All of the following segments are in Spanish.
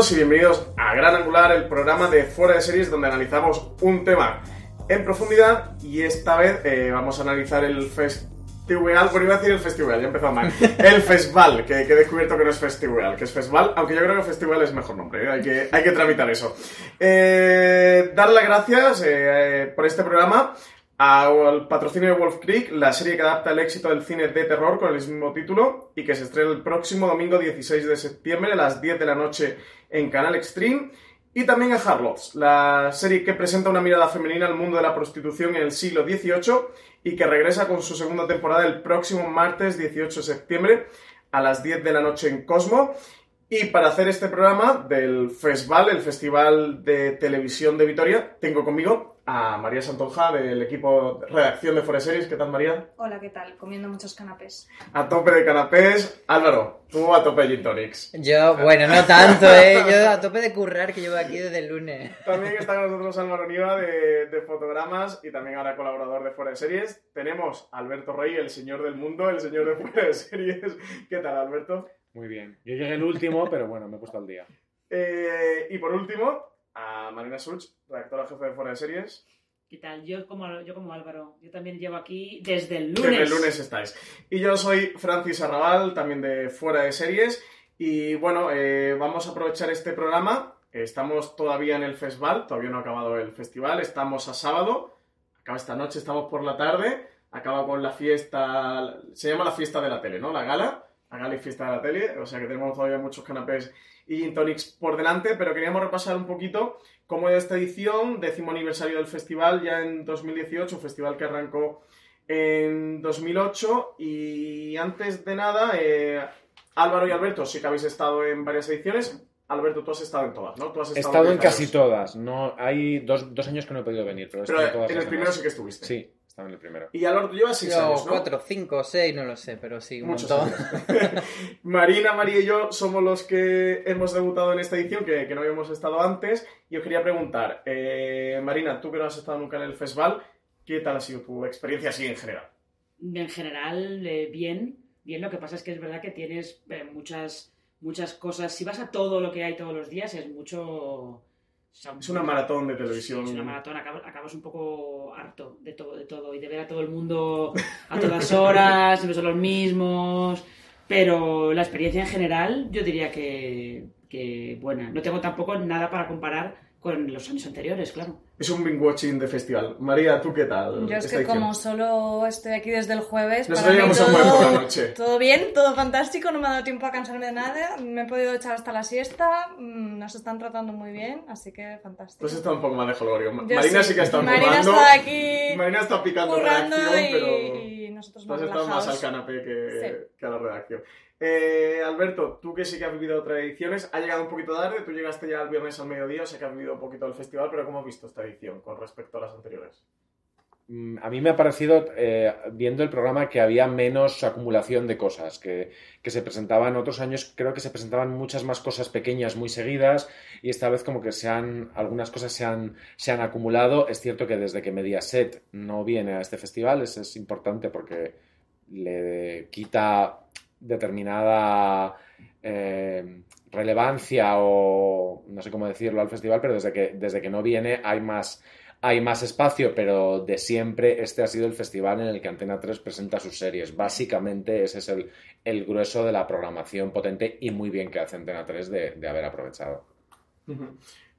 Todos y bienvenidos a Gran Angular, el programa de Fuera de Series donde analizamos un tema en profundidad y esta vez eh, vamos a analizar el festival, bueno iba a decir el festival, ya he empezado mal, el festival, que, que he descubierto que no es festival, que es festival, aunque yo creo que festival es mejor nombre, ¿eh? hay, que, hay que tramitar eso. Eh, dar las gracias eh, por este programa al patrocinio de Wolf Creek, la serie que adapta el éxito del cine de terror con el mismo título y que se estrena el próximo domingo 16 de septiembre a las 10 de la noche en Canal Extreme. Y también a Harlots, la serie que presenta una mirada femenina al mundo de la prostitución en el siglo XVIII y que regresa con su segunda temporada el próximo martes 18 de septiembre a las 10 de la noche en Cosmo. Y para hacer este programa del Festival, el Festival de Televisión de Vitoria, tengo conmigo a María Santonja del equipo redacción de Fuera Series. ¿Qué tal, María? Hola, ¿qué tal? Comiendo muchos canapés. A tope de canapés. Álvaro, tú a tope de gin tonics. Yo, bueno, no tanto, ¿eh? Yo a tope de currar, que llevo aquí desde el lunes. También está con nosotros Álvaro Niva de, de Fotogramas y también ahora colaborador de Fuera de Series. Tenemos a Alberto Rey, el señor del mundo, el señor de Fuera de Series. ¿Qué tal, Alberto? Muy bien. Yo llegué el último, pero bueno, me he puesto al día. Eh, y por último, a Marina Such, redactora jefe de Fuera de Series. ¿Qué tal? Yo como, yo como Álvaro, yo también llevo aquí desde el lunes. Desde el lunes estáis. Y yo soy Francis Arrabal, también de Fuera de Series. Y bueno, eh, vamos a aprovechar este programa. Estamos todavía en el festival, todavía no ha acabado el festival. Estamos a sábado, acaba esta noche, estamos por la tarde. Acaba con la fiesta, se llama la fiesta de la tele, ¿no? La gala, y fiesta de la tele. O sea que tenemos todavía muchos canapés y gin tonics por delante, pero queríamos repasar un poquito cómo es esta edición, décimo aniversario del festival ya en 2018, un festival que arrancó en 2008 y antes de nada, eh, Álvaro y Alberto sí que habéis estado en varias ediciones. Alberto, tú has estado en todas, ¿no? Tú has He estado en casi todas. No, hay dos, dos años que no he podido venir, pero estado en todas en el primero sí que estuviste. Sí, estaba en el primero. Y Álvaro, tú llevas seis Yo, años, ¿no? cuatro, cinco, seis, no lo sé, pero sí, un Muchos montón. Marina, María y yo somos los que hemos debutado en esta edición, que, que no habíamos estado antes. Y os quería preguntar, eh, Marina, tú que no has estado nunca en el festival, ¿qué tal ha sido tu experiencia así en general? En general, eh, bien. Bien, lo que pasa es que es verdad que tienes eh, muchas, muchas cosas. Si vas a todo lo que hay todos los días, es mucho. Es una maratón de televisión. Sí, es una maratón, acabas, acabas un poco harto de todo, de todo y de ver a todo el mundo a todas horas, siempre son los mismos. Pero la experiencia en general, yo diría que, que buena. No tengo tampoco nada para comparar con los años anteriores, claro. Es un binge watching de festival. María, ¿tú qué tal? Yo es que edición? como solo estoy aquí desde el jueves, Nosotros para mí llegamos a jueves por la todo, noche. todo bien, todo fantástico, no me ha dado tiempo a cansarme de nada, me he podido echar hasta la siesta, mm, nos están tratando muy bien, así que fantástico. Has estado un poco más de jolgorio. Marina sí, que ha estado Marina empujando. está aquí Marina está picando currando redacción, y, pero y nosotros más estado más al relajados. canapé que, Sí. que a la redacción. Eh, Alberto, tú que sí que has vivido otras ediciones, ha llegado un poquito tarde, tú llegaste ya el viernes al mediodía, o sea que has vivido un poquito el festival, pero ¿cómo has visto esta edición con respecto a las anteriores? mm, a mí me ha parecido, eh, viendo el programa, que había menos acumulación de cosas, que, se presentaban otros años, creo que se presentaban muchas más cosas pequeñas muy seguidas y esta vez como que se han, algunas cosas se han, se han acumulado. Es cierto que desde que Mediaset no viene a este festival, eso es importante porque le quita determinada eh, relevancia o no sé cómo decirlo al festival, pero desde que, desde que no viene hay más, hay más espacio, pero de siempre este ha sido el festival en el que Antena 3 presenta sus series. Básicamente ese es el, el grueso de la programación potente y muy bien que hace Antena 3 de, de haber aprovechado.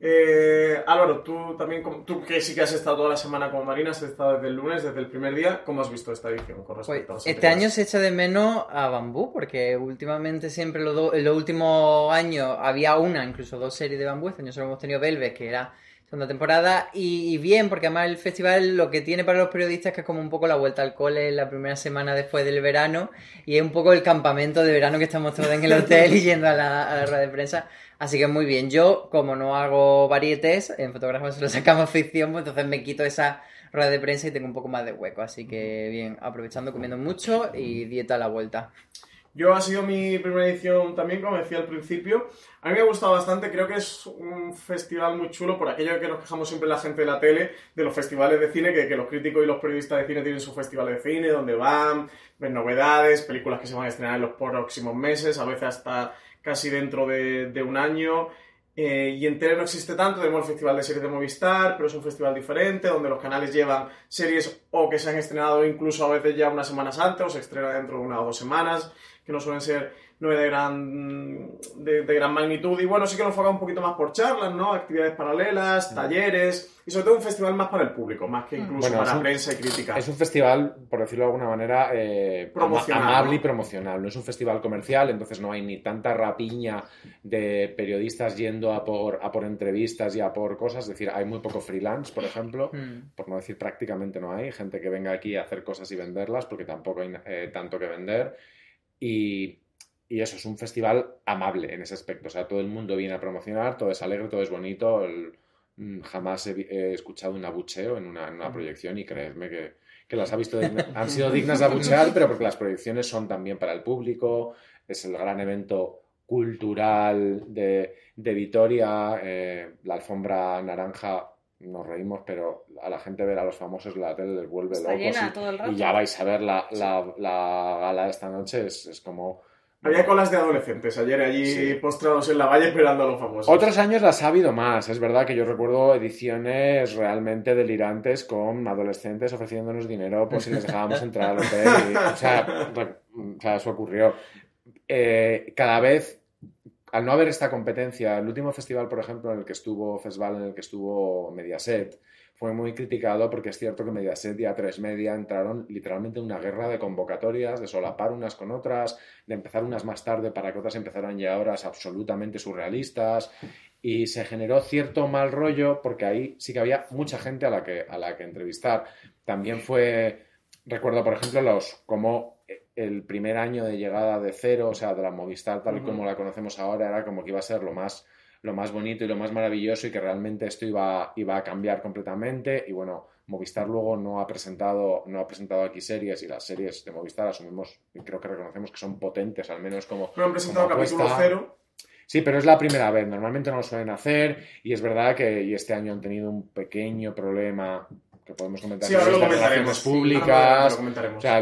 Eh, Álvaro, tú también, tú que sí que has estado toda la semana como Marina, has estado desde el lunes, desde el primer día, ¿cómo has visto esta edición con Pues, respecto a las este año se echa de menos a Bambú, porque últimamente siempre lo do- en los últimos años había una, incluso dos series de Bambú. Este año solo hemos tenido Velvet, que era segunda temporada. Y, y bien, porque además el festival lo que tiene para los periodistas es que es como un poco la vuelta al cole la primera semana después del verano. Y es un poco el campamento de verano que estamos todos en el hotel y yendo a la, a la rueda de prensa. Así que muy bien. Yo, como no hago varietés, en fotografía solo sacamos ficción, pues entonces me quito esa rueda de prensa y tengo un poco más de hueco. Así que bien, aprovechando, comiendo mucho y dieta a la vuelta. Yo ha sido mi primera edición también, como decía al principio. A mí me ha gustado bastante, creo que es un festival muy chulo por aquello que nos quejamos siempre la gente de la tele, de los festivales de cine, que, los críticos y los periodistas de cine tienen su festival de cine, donde van, ven novedades, películas que se van a estrenar en los próximos meses, a veces hasta casi dentro de, de un año. Eh, y en tele no existe tanto, tenemos el Festival de Series de Movistar, pero es un festival diferente, donde los canales llevan series o que se han estrenado incluso a veces ya unas semanas antes, o se estrena dentro de una o dos semanas, que no suelen ser nueve de gran, de, de gran magnitud. Y bueno, sí que nos enfoca un poquito más por charlas, ¿no? Actividades paralelas, talleres, y sobre todo un festival más para el público, más que incluso Bueno, es para un- prensa y crítica. Es un festival, por decirlo de alguna manera, eh, amable ¿no? y promocional. No es un festival comercial, entonces no hay ni tanta rapiña de periodistas yendo a por, a por entrevistas y a por cosas. Es decir, hay muy poco freelance, por ejemplo. Mm. Por no decir prácticamente no hay. Gente que venga aquí a hacer cosas y venderlas, porque tampoco hay eh, tanto que vender. Y, y eso, es un festival amable en ese aspecto. O sea, todo el mundo viene a promocionar, todo es alegre, todo es bonito. el- mm, jamás he, escuchado un abucheo en una, en una proyección y creedme que, que las ha visto han sido dignas de abuchear, pero porque las proyecciones son también para el público. Es el gran evento cultural de, de Vitoria, eh, la alfombra naranja. Nos reímos, pero a la gente ver a los famosos la tele les vuelve Está locos. llena y- todo el rato. y ya vais a ver la, la, la gala de esta noche, es, es como... Había colas de adolescentes ayer allí Sí. postrados en la valla esperando a los famosos. Otros años las ha habido más, es verdad que yo recuerdo ediciones realmente delirantes con adolescentes ofreciéndonos dinero por si les dejábamos entrar al hotel. y- o, sea, re- o sea, eso ocurrió. Eh, cada vez, al no haber esta competencia, el último festival, por ejemplo, en el que estuvo, festival en el que estuvo Mediaset, fue muy criticado porque es cierto que Mediaset y A3 Media entraron literalmente en una guerra de convocatorias, de solapar unas con otras, de empezar unas más tarde para que otras empezaran ya horas absolutamente surrealistas y se generó cierto mal rollo porque ahí sí que había mucha gente a la que, a la que entrevistar. También fue, recuerdo por ejemplo, los como el primer año de llegada de cero, o sea, de la Movistar tal Ujú. como la conocemos ahora, era como que iba a ser lo más lo más bonito y lo más maravilloso y que realmente esto iba, iba a cambiar completamente y bueno, Movistar luego no ha presentado no ha presentado aquí series y las series de Movistar asumimos y creo que reconocemos que son potentes al menos como Pero han presentado como capítulo cero. Sí, pero es la primera vez. Normalmente no lo suelen hacer y es verdad que y este año han tenido un pequeño problema que podemos comentar Sí, ahora lo comentaremos. Ahora públicas. lo comentaremos. O sea,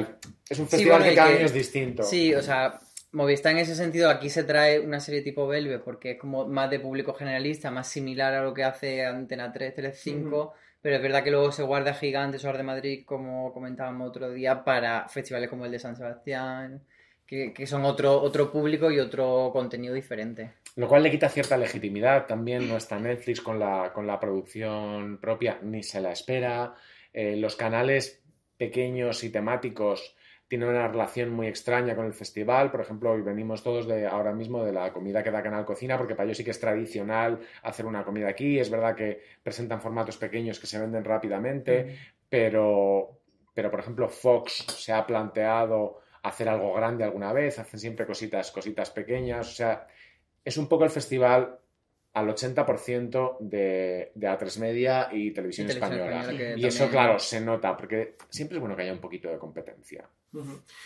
es un Sí, festival bueno, que cada que- año es distinto. Sí, o sea, Movistar en ese sentido aquí se trae una serie tipo Velvet porque es como más de público generalista, más similar a lo que hace Antena 3, Tele5, pero es verdad que luego se guarda Gigantes o Ar de Madrid, como comentábamos otro día, para festivales como el de San Sebastián, que, que son otro, otro público y otro contenido diferente. Lo cual le quita cierta legitimidad. También no está Netflix con la, con la producción propia, ni se la espera. Eh, los canales pequeños y temáticos tienen una relación muy extraña con el festival. Por ejemplo, hoy venimos todos de ahora mismo de la comida que da Canal Cocina, porque para ellos sí que es tradicional hacer una comida aquí. Es verdad que presentan formatos pequeños que se venden rápidamente, pero, pero por ejemplo, Fox se ha planteado hacer algo grande alguna vez, hacen siempre cositas, cositas pequeñas. O sea, es un poco el festival al 80% de, de A3 Media y Televisión, Y Televisión Española. Y eso, claro, se nota, porque siempre es bueno que haya un poquito de competencia.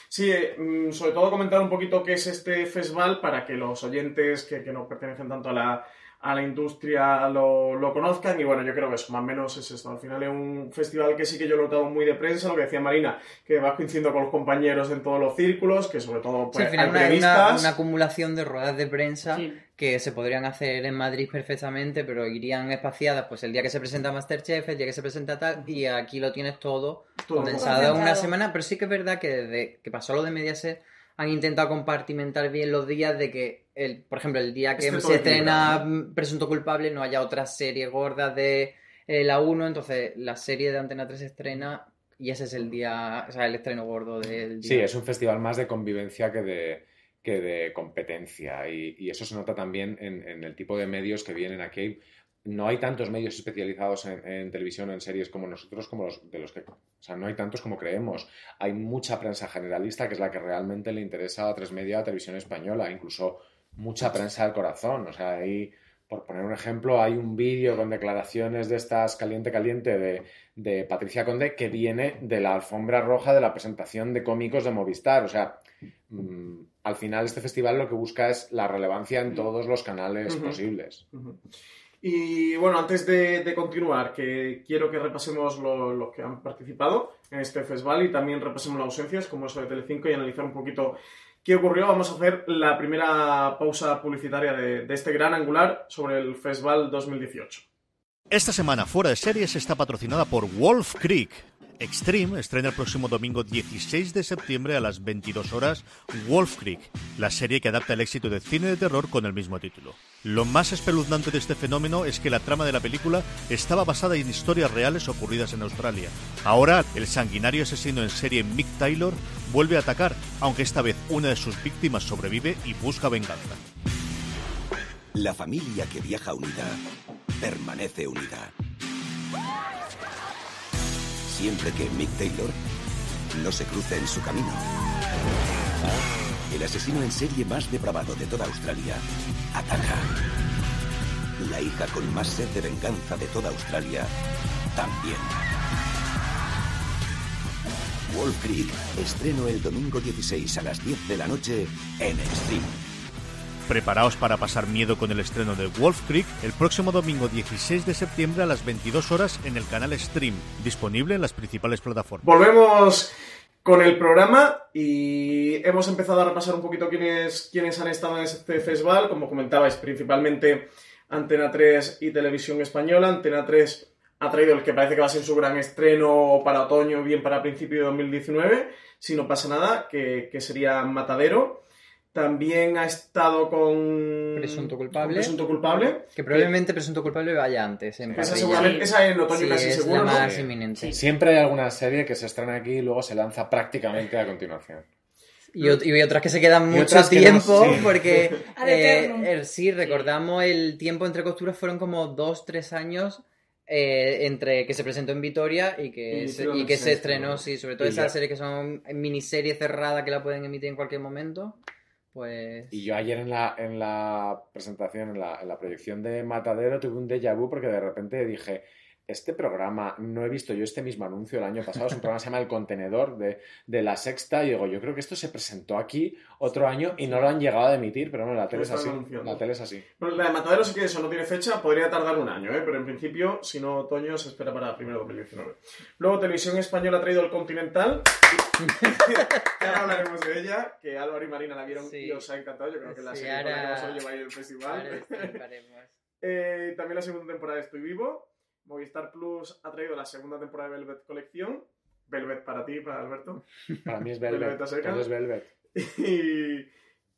Sí, eh, mm, sobre todo comentar un poquito qué es este festival para que los oyentes que, que no pertenecen tanto a la, a la industria lo, lo conozcan. Y bueno, yo creo que eso, más o menos es esto. Al final es un festival que sí que yo lo he notado muy de prensa, lo que decía Marina, que vas coincidiendo con los compañeros en todos los círculos, que sobre todo Sí, pues, al final hay una, una- periodistas. una acumulación de ruedas de prensa Sí. que se podrían hacer en Madrid perfectamente, pero irían espaciadas pues el día que se presenta Masterchef, el día que se presenta tal, y aquí lo tienes todo, Todo condensado en una semana, pero sí que es verdad que desde que pasó lo de Mediaset han intentado compartimentar bien los días de que, el, por ejemplo, el día que todo se estrena Presunto Culpable no haya otras series gordas de eh, la 1, entonces la serie de Antena 3 se estrena y ese es el día, o sea, el estreno gordo del día. Sí, es un festival más de convivencia que de, que de competencia. Y, y eso se nota también en, en el tipo de medios que vienen aquí. No hay tantos medios especializados en, en televisión o en series como nosotros, como los de los que. O sea, no hay tantos como creemos. Hay mucha prensa generalista que es la que realmente le interesa a tres media a televisión española, incluso mucha prensa del corazón. O sea, hay. Por poner un ejemplo, hay un vídeo con declaraciones de estas caliente caliente de, de Patricia Conde que viene de la alfombra roja de la presentación de cómicos de Movistar. O sea, mm, al final este festival lo que busca es la relevancia en todos los canales posibles. Y bueno, antes de, de continuar, que quiero que repasemos lo- los que han participado en este festival y también repasemos las ausencias, como eso de Telecinco, y analizar un poquito qué ocurrió. Vamos a hacer la primera pausa publicitaria de, este gran angular sobre el Festival 2018. Esta semana Fuera de Series está patrocinada por Wolf Creek. Extreme estrena el próximo domingo 16 de septiembre a las 22 horas Wolf Creek, la serie que adapta el éxito de cine de terror con el mismo título. Lo más espeluznante de este fenómeno es que la trama de la película estaba basada en historias reales ocurridas en Australia. Ahora, el sanguinario asesino en serie Mick Taylor vuelve a atacar, aunque esta vez una de sus víctimas sobrevive y busca venganza. La familia que viaja unida permanece unida. Siempre que Mick Taylor no se cruce en su camino. El asesino en serie más depravado de toda Australia ataca. La hija con más sed de venganza de toda Australia también. Wolf Creek, estreno el domingo 16 a las 10 de la noche en Extreme. Preparaos para pasar miedo con el estreno de Wolf Creek el próximo domingo 16 de septiembre a las 22 horas en el canal Stream, disponible en las principales plataformas. Volvemos con el programa y hemos empezado a repasar un poquito quiénes, quiénes han estado en este festival. Como comentabais, principalmente Antena 3 y Televisión Española. Antena 3 ha traído el que parece que va a ser su gran estreno para otoño, bien para principio de 2019, si no pasa nada, que, que sería Matadero. También ha estado con Presunto culpable. con Presunto culpable. Que probablemente Presunto Culpable vaya antes. En Esa, seguramente, esa en otoño Sí, casi es seguro, la más inminente. Sí. Siempre hay alguna serie que se estrena aquí y luego se lanza prácticamente a continuación. Y, y otras que se quedan mucho otras que no, tiempo, sí. porque eh, sí, recordamos el tiempo entre costuras fueron como dos, tres años eh, entre que se presentó en Vitoria y que, Y se, y que se estrenó. sí, sobre todo esas series que son miniseries cerradas que la pueden emitir en cualquier momento, pues... Y yo ayer en la, en la presentación, en la, en la proyección de Matadero, tuve un déjà vu porque de repente dije, este programa, no he visto yo este mismo anuncio el año pasado, es un programa que se llama El Contenedor de, de La Sexta, y digo, yo creo que esto se presentó aquí otro año y no lo han llegado a emitir, pero no, la tele es así. anunciando. La tele es así. Bueno, la de Matadero sí que eso no tiene fecha, podría tardar un año, ¿eh? pero en principio, si no otoño, se espera para primero 2019. Luego Televisión Española ha traído el Continental, que ahora hablaremos de ella, que Álvaro y Marina la vieron Sí. y os ha encantado, yo creo que la Sí, serie que ahora- más os lleváis el festival. Ahora. Eh, también la segunda temporada de Estoy Vivo, Movistar Plus ha traído la segunda temporada de Velvet Colección, Velvet para ti, para Alberto, Para mí es Velvet Velvet. Todo es Velvet. y,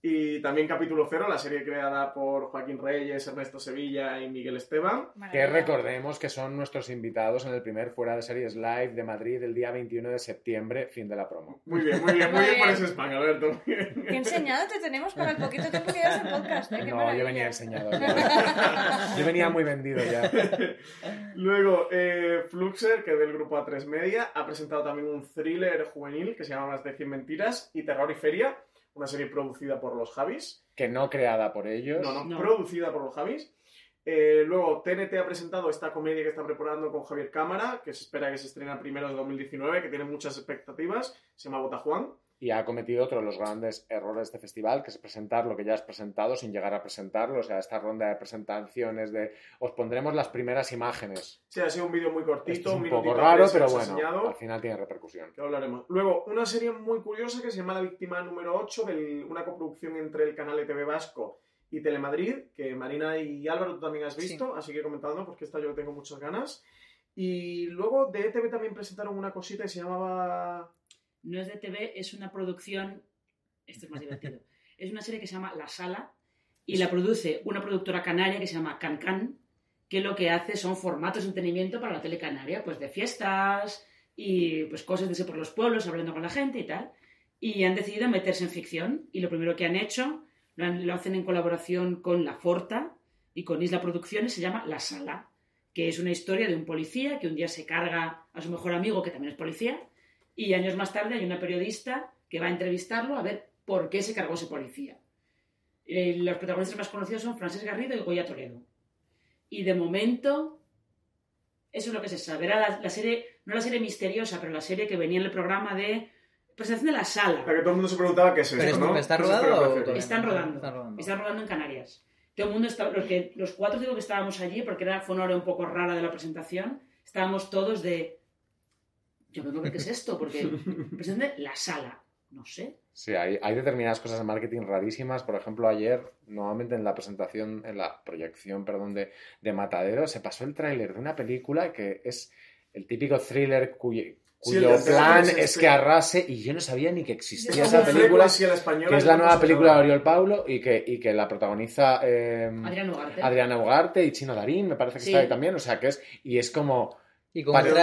y también Capítulo Cero, la serie creada por Joaquín Reyes, Ernesto Sevilla y Miguel Esteban. Que recordemos que son nuestros invitados en el primer Fuera de Series Live de Madrid el día 21 de septiembre, fin de la promo. Muy bien, muy bien, muy bien por ese spam, Alberto. Qué enseñado te tenemos para el poquito tiempo que llevas en podcast, ¿eh? Qué No, maravilla. yo venía enseñado. ya. Yo venía muy vendido ya. Luego, eh, Fluxer, que es del grupo A3 Media, ha presentado también un thriller juvenil que se llama Más de 100 Mentiras y Terror y Feria, una serie producida por los Javis. Que no creada por ellos. No, no, No. producida por los Javis. Eh, luego, TNT ha presentado esta comedia que está preparando con Javier Cámara, que se espera que se estrena primero de 2019, que tiene muchas expectativas. Se llama Botajuan. Y ha cometido otro de los grandes errores de este festival, que es presentar lo que ya has presentado sin llegar a presentarlo. O sea, esta ronda de presentaciones de os pondremos las primeras imágenes. Sí, ha sido un vídeo muy cortito. Esto es un poco raro, pero bueno, enseñado. al final tiene repercusión. que hablaremos. Luego, una serie muy curiosa que se llama La Víctima número 8, de una coproducción entre el canal ETV Vasco y Telemadrid, que Marina y Álvaro tú también has visto, así que comentando, porque esta yo tengo muchas ganas. Y luego de ETV también presentaron una cosita que se llamaba... No es de TV, es una producción. Esto es más divertido. Es una serie que se llama La Sala y la produce una productora canaria que se llama Can Can, que lo que hace son formatos de entretenimiento para la tele canaria, pues de fiestas y pues cosas de ese por los pueblos, hablando con la gente y tal. Y han decidido meterse en ficción y lo primero que han hecho lo, han- lo hacen en colaboración con La Forta y con Isla Producciones, se llama La Sala, que es una historia de un policía que un día se carga a su mejor amigo, que también es policía, y años más tarde hay una periodista que va a entrevistarlo a ver por qué se cargó ese policía. Eh, los protagonistas más conocidos son Frances Garrido y Goya Toledo. Y de momento, eso es lo que se sabe. Era la, la serie, no la serie misteriosa, pero la serie que venía en el programa de presentación de la sala. La que todo el mundo se preguntaba qué es Pero esto, es- ¿no? ¿está ¿Qué es esto rodado o? Están rodando. Están rodando. Están rodando en Canarias. Todo el mundo está, los, que, los cuatro digo que estábamos allí, porque era, fue una hora un poco rara de la presentación, estábamos todos de... Yo a ver qué es esto, porque presente la sala. No sé. Sí, hay, hay determinadas cosas de marketing rarísimas. Por ejemplo, ayer, nuevamente en la presentación, en la proyección, perdón, de, de Matadero, se pasó el tráiler de una película que es el típico thriller cuyo, plan es Sexto. que arrase y yo no sabía ni que existía esa película, que es la nueva película de. Oriol Paulo y que, y que la protagoniza eh, Adrián Ugarte. Adriana Ugarte y Chino Darín, me parece que Sí. está ahí también, o sea que es, y es como Y con, Vale, un,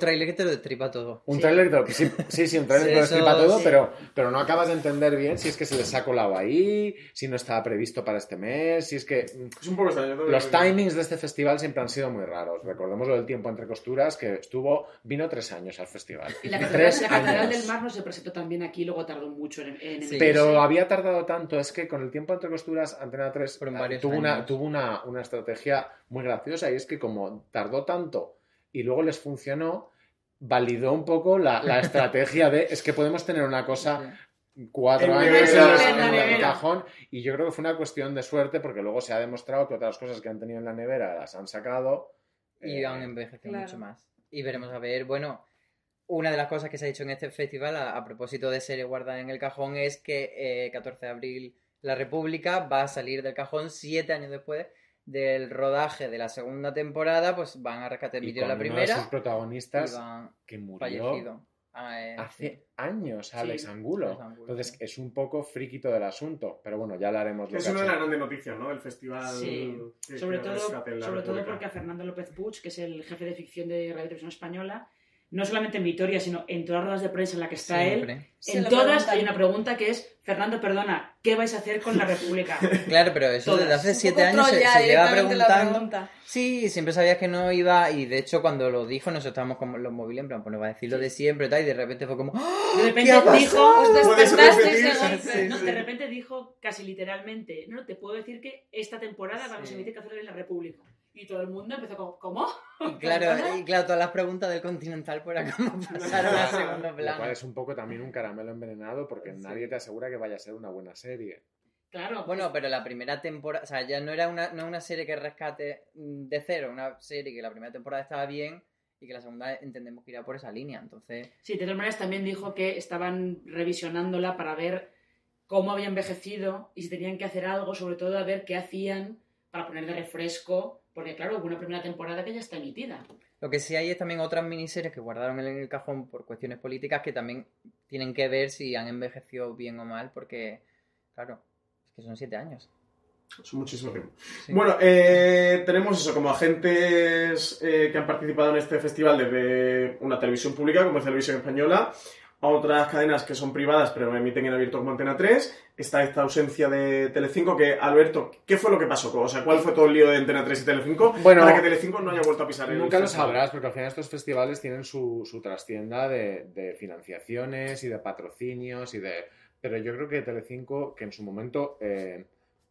trailer que te lo destripa todo. Un Sí. lo que sí, sí, sí, un tráiler Sí, que lo eso, destripa todo, sí. pero, pero no acabas de entender bien si es que se les ha colado ahí, si no estaba previsto para este mes, si es que mm, Es un poco extraño. los timings de este festival siempre han sido muy raros. Recordemos lo del tiempo entre costuras, que estuvo, vino tres años al festival. Y la catedral, Tres la catedral del Mar no se presentó también aquí, luego tardó mucho en, en Sí. emitirse. Pero había tardado tanto, es que con el tiempo entre costuras, Antena 3 Fueron eh, varios tuvo, una, tuvo una, una estrategia muy graciosa y es que como tardó tanto y luego les funcionó, validó un poco la, la estrategia de es que podemos tener una cosa cuatro En años en, el cajón y yo creo que fue una cuestión de suerte porque luego se ha demostrado que otras cosas que han tenido en la nevera las han sacado Y eh, han envejecido claro. mucho más. Y veremos a ver, bueno, una de las cosas que se ha hecho en este festival, a, a propósito de serie guardada en el cajón, es que eh, 14 de abril La República va a salir del cajón siete años después del rodaje de la segunda temporada, pues van a rescatar el vídeo de la uno de primera sus protagonistas que murió fallecido. Ah, eh, hace años Alex Sí, Angulo. Alex Angulo, Entonces sí. es un poco friquito del asunto, pero bueno, ya hablaremos lo Es una de las grandes noticias, ¿no? Del festival. Sí. que- sobre que todo, sobre todo porque a Fernando López Puig, que es el jefe de ficción de Radio Televisión Española, no solamente en Vitoria, sino en todas las ruedas de prensa en la que está él, en todas hay una pregunta que es, Fernando, perdona, ¿qué vais a hacer con la República? Claro, pero eso Todas. desde hace siete años se, se lleva preguntando. pregunta. Sí, siempre sabías que no iba, y de hecho cuando lo dijo nosotros estábamos como los móviles, en plan, pues no va a decir lo de siempre y tal, y de repente fue como ¡Ah! De repente ¿Qué ha pasado? dijo, Os de repetir, golpe. sí, no, sí. de repente dijo casi literalmente, no, te puedo decir que esta temporada vamos a emitir Cazadores en la República. Y todo el mundo empezó como, ¿cómo? Y claro, y claro, todas las preguntas del Continental por acá como pasaron a segundo Lo cual plano. es un poco también un caramelo envenenado porque Sí. nadie te asegura que vaya a ser una buena serie. Claro, Bueno, pero la primera temporada, o sea, ya no era una, no una serie que rescate de cero, una serie que la primera temporada estaba bien y que la segunda entendemos que irá por esa línea, entonces... Sí, de todas maneras también dijo que estaban revisionándola para ver cómo había envejecido y si tenían que hacer algo, sobre todo a ver qué hacían para poner de refresco, porque claro, hubo una primera temporada que ya está emitida. Lo que sí hay es también otras miniseries que guardaron en el cajón por cuestiones políticas que también tienen que ver si han envejecido bien o mal, porque, claro, es que son siete años. Es muchísimo tiempo. Sí. Bueno, eh, tenemos eso, como agentes eh, que han participado en este festival desde una televisión pública, como es Televisión Española, a otras cadenas que son privadas pero emiten en abierto como Antena 3. Está esta ausencia de Telecinco que, Alberto, ¿qué fue lo que pasó? O sea, ¿cuál fue todo el lío de Antena 3 y Telecinco Bueno, para que Telecinco no haya vuelto a pisar el Nunca lo sabrás porque al final estos festivales tienen su, su trastienda de, de financiaciones y de patrocinios y de... Pero yo creo que Telecinco, que en su momento eh,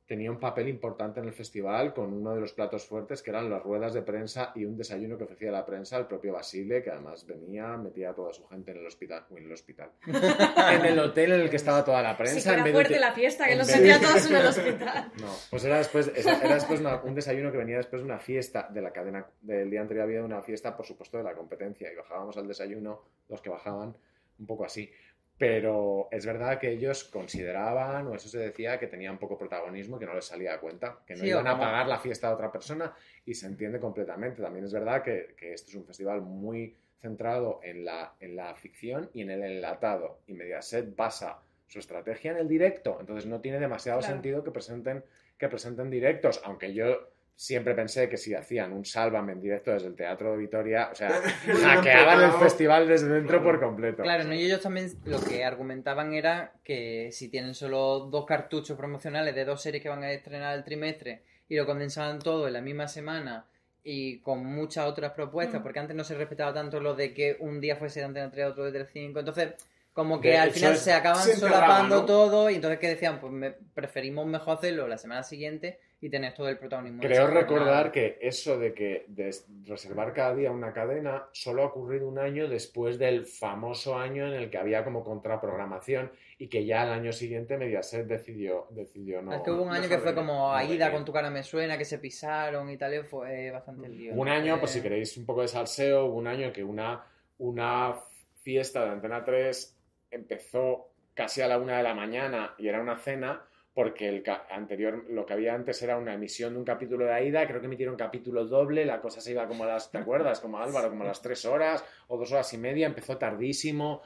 tenía un papel importante en el festival con uno de los platos fuertes que eran las ruedas de prensa y un desayuno que ofrecía la prensa el propio Basile, que además venía, metía a toda su gente en el hospital, en el hospital, en el hotel en el que estaba toda la prensa. Sí, que en era de fuerte te- la fiesta, que los metía de- todos en el hospital. No, pues era después, era era después una- un desayuno que venía después de una fiesta de la cadena del día anterior había una fiesta, por supuesto, de la competencia y bajábamos al desayuno, los que bajaban, un poco así. Pero es verdad que ellos consideraban, o eso se decía, que tenían poco protagonismo, que no les salía a cuenta, que no Sí, iban a pagar la fiesta a otra persona y se entiende completamente. También es verdad que, que este es un festival muy centrado en la, en la ficción y en el enlatado. Y Mediaset basa su estrategia en el directo, entonces no tiene demasiado Claro. sentido que presenten, que presenten directos, aunque yo siempre pensé que si hacían un Sálvame en directo desde el Teatro de Vitoria, o sea, hackeaban el festival desde dentro por completo. Claro, ¿no? y ellos también lo que argumentaban era que si tienen solo dos cartuchos promocionales de dos series que van a estrenar el trimestre y lo condensaban todo en la misma semana y con muchas otras propuestas, Mm. porque antes no se respetaba tanto lo de que un día fuese de Antena 3, otro de Telecinco, entonces como que De al final es- se acaban solapando ¿no? todo y entonces que decían, pues me- preferimos mejor hacerlo la semana siguiente y tener todo el protagonismo. Creo esa jornada. recordar que eso de que de reservar cada día una cadena solo ha ocurrido un año después del famoso año en el que había como contraprogramación y que ya el año siguiente Mediaset decidió, decidió no. es que hubo un año que fue como no Aida con tu cara me suena, que se pisaron y tal, fue bastante lío. Hubo un año, pues si queréis un poco de salseo, hubo un año que una, una fiesta de Antena 3 empezó casi a la una de la mañana y era una cena porque el anterior, lo que había antes era una emisión de un capítulo de Aida, creo que emitieron capítulo doble, la cosa se iba como a las, ¿te acuerdas? Como Álvaro, como a las tres horas o dos horas y media, empezó tardísimo.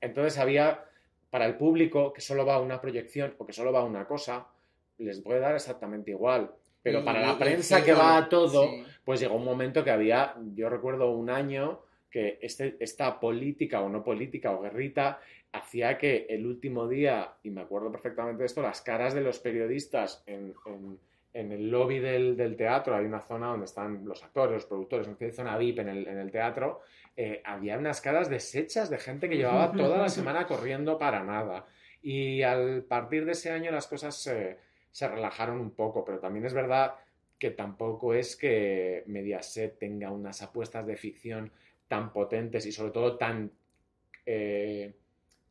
Entonces había, para el público que solo va a una proyección o que solo va a una cosa, les puede dar exactamente igual. Pero Y- para la prensa que va a todo, sí. pues llegó un momento que había, yo recuerdo un año que este, esta política o no política o guerrita hacía que el último día, y me acuerdo perfectamente de esto, las caras de los periodistas en, en- en el lobby del, del teatro, hay una zona donde están los actores, los productores, una zona VIP en el, en el teatro, eh, había unas caras deshechas de gente que llevaba toda la semana corriendo para nada. Y al partir de ese año las cosas se, se relajaron un poco, pero también es verdad que tampoco es que Mediaset tenga unas apuestas de ficción tan potentes y sobre todo tan eh,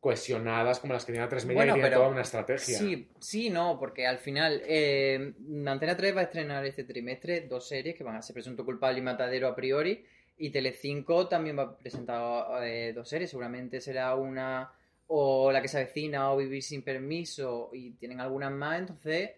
cohesionadas como las que tiene A3 Media Bueno, que tiene pero- toda una estrategia. Sí, sí, no, porque al final eh, Antena 3 va a estrenar este trimestre dos series que van a ser Presunto Culpable y Matadero a priori y Telecinco también va a presentar eh, dos series, seguramente será una o La que se avecina o Vivir sin permiso y tienen algunas más, entonces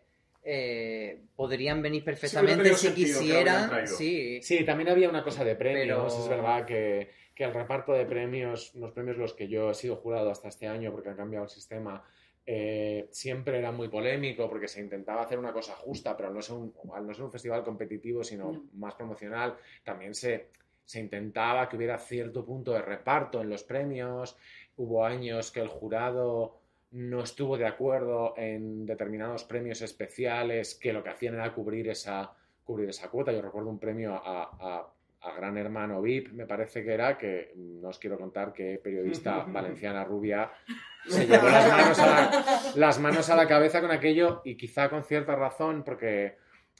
eh, podrían venir perfectamente si quisieran, sí, Sí, también había una cosa de premios. Pero- Es verdad que, que el reparto de premios, los premios los que yo he sido jurado hasta este año porque han cambiado el sistema, eh, siempre era muy polémico porque se intentaba hacer una cosa justa, pero al no ser un, al no ser un festival competitivo, sino No. más promocional, también se, se intentaba que hubiera cierto punto de reparto en los premios. Hubo años que el jurado no estuvo de acuerdo en determinados premios especiales que lo que hacían era cubrir esa, cubrir esa cuota. Yo recuerdo un premio a, a- a Gran Hermano VIP, me parece que era, que no os quiero contar que periodista valenciana rubia se llevó las manos, a la, las manos a la cabeza con aquello y quizá con cierta razón, porque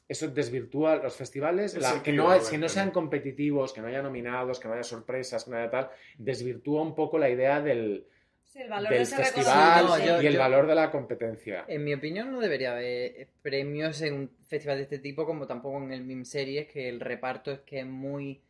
eso desvirtúa los festivales, la- que, no, que no sean competitivos, que no haya nominados, que no haya sorpresas, que no haya tal, desvirtúa un poco la idea del, Sí, el valor del de ese festival No, yo- y el yo- valor de la competencia. En mi opinión no debería haber premios en un festival de este tipo como tampoco en el MIM Series, que el reparto es que es muy...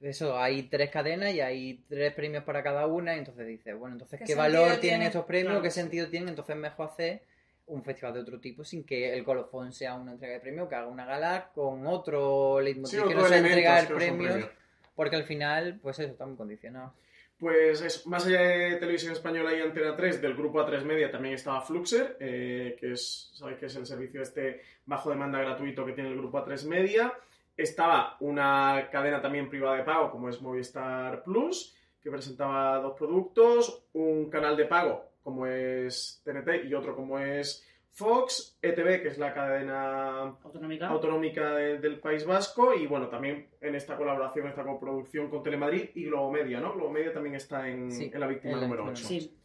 Eso, hay tres cadenas y hay tres premios para cada una, y entonces dices, bueno, entonces, ¿Qué ¿qué, sentido valor tienen tiene? estos premios? Claro. ¿Qué sentido tienen? Entonces es mejor hacer un festival de otro tipo sin que el colofón sea una entrega de premios, que haga una gala con otro leitmotiv, Sí, que no sea entregar premios. porque al final, pues eso, está muy condicionado. Pues es, más allá de Televisión Española y Antena 3, del grupo A3 Media también estaba Fluxer, eh, que es, ¿sabéis que es el servicio este bajo demanda gratuito que tiene el grupo A3 Media? Estaba una cadena también privada de pago como es Movistar Plus, que presentaba dos productos, un canal de pago como es TNT y otro como es Fox, ETV, que es la cadena Autonómica. autonómica de- del País Vasco y bueno, también en esta colaboración, esta coproducción con Telemadrid y Globomedia, ¿no? Globomedia también está en, Sí, en la víctima en la número víctima 8. Sí.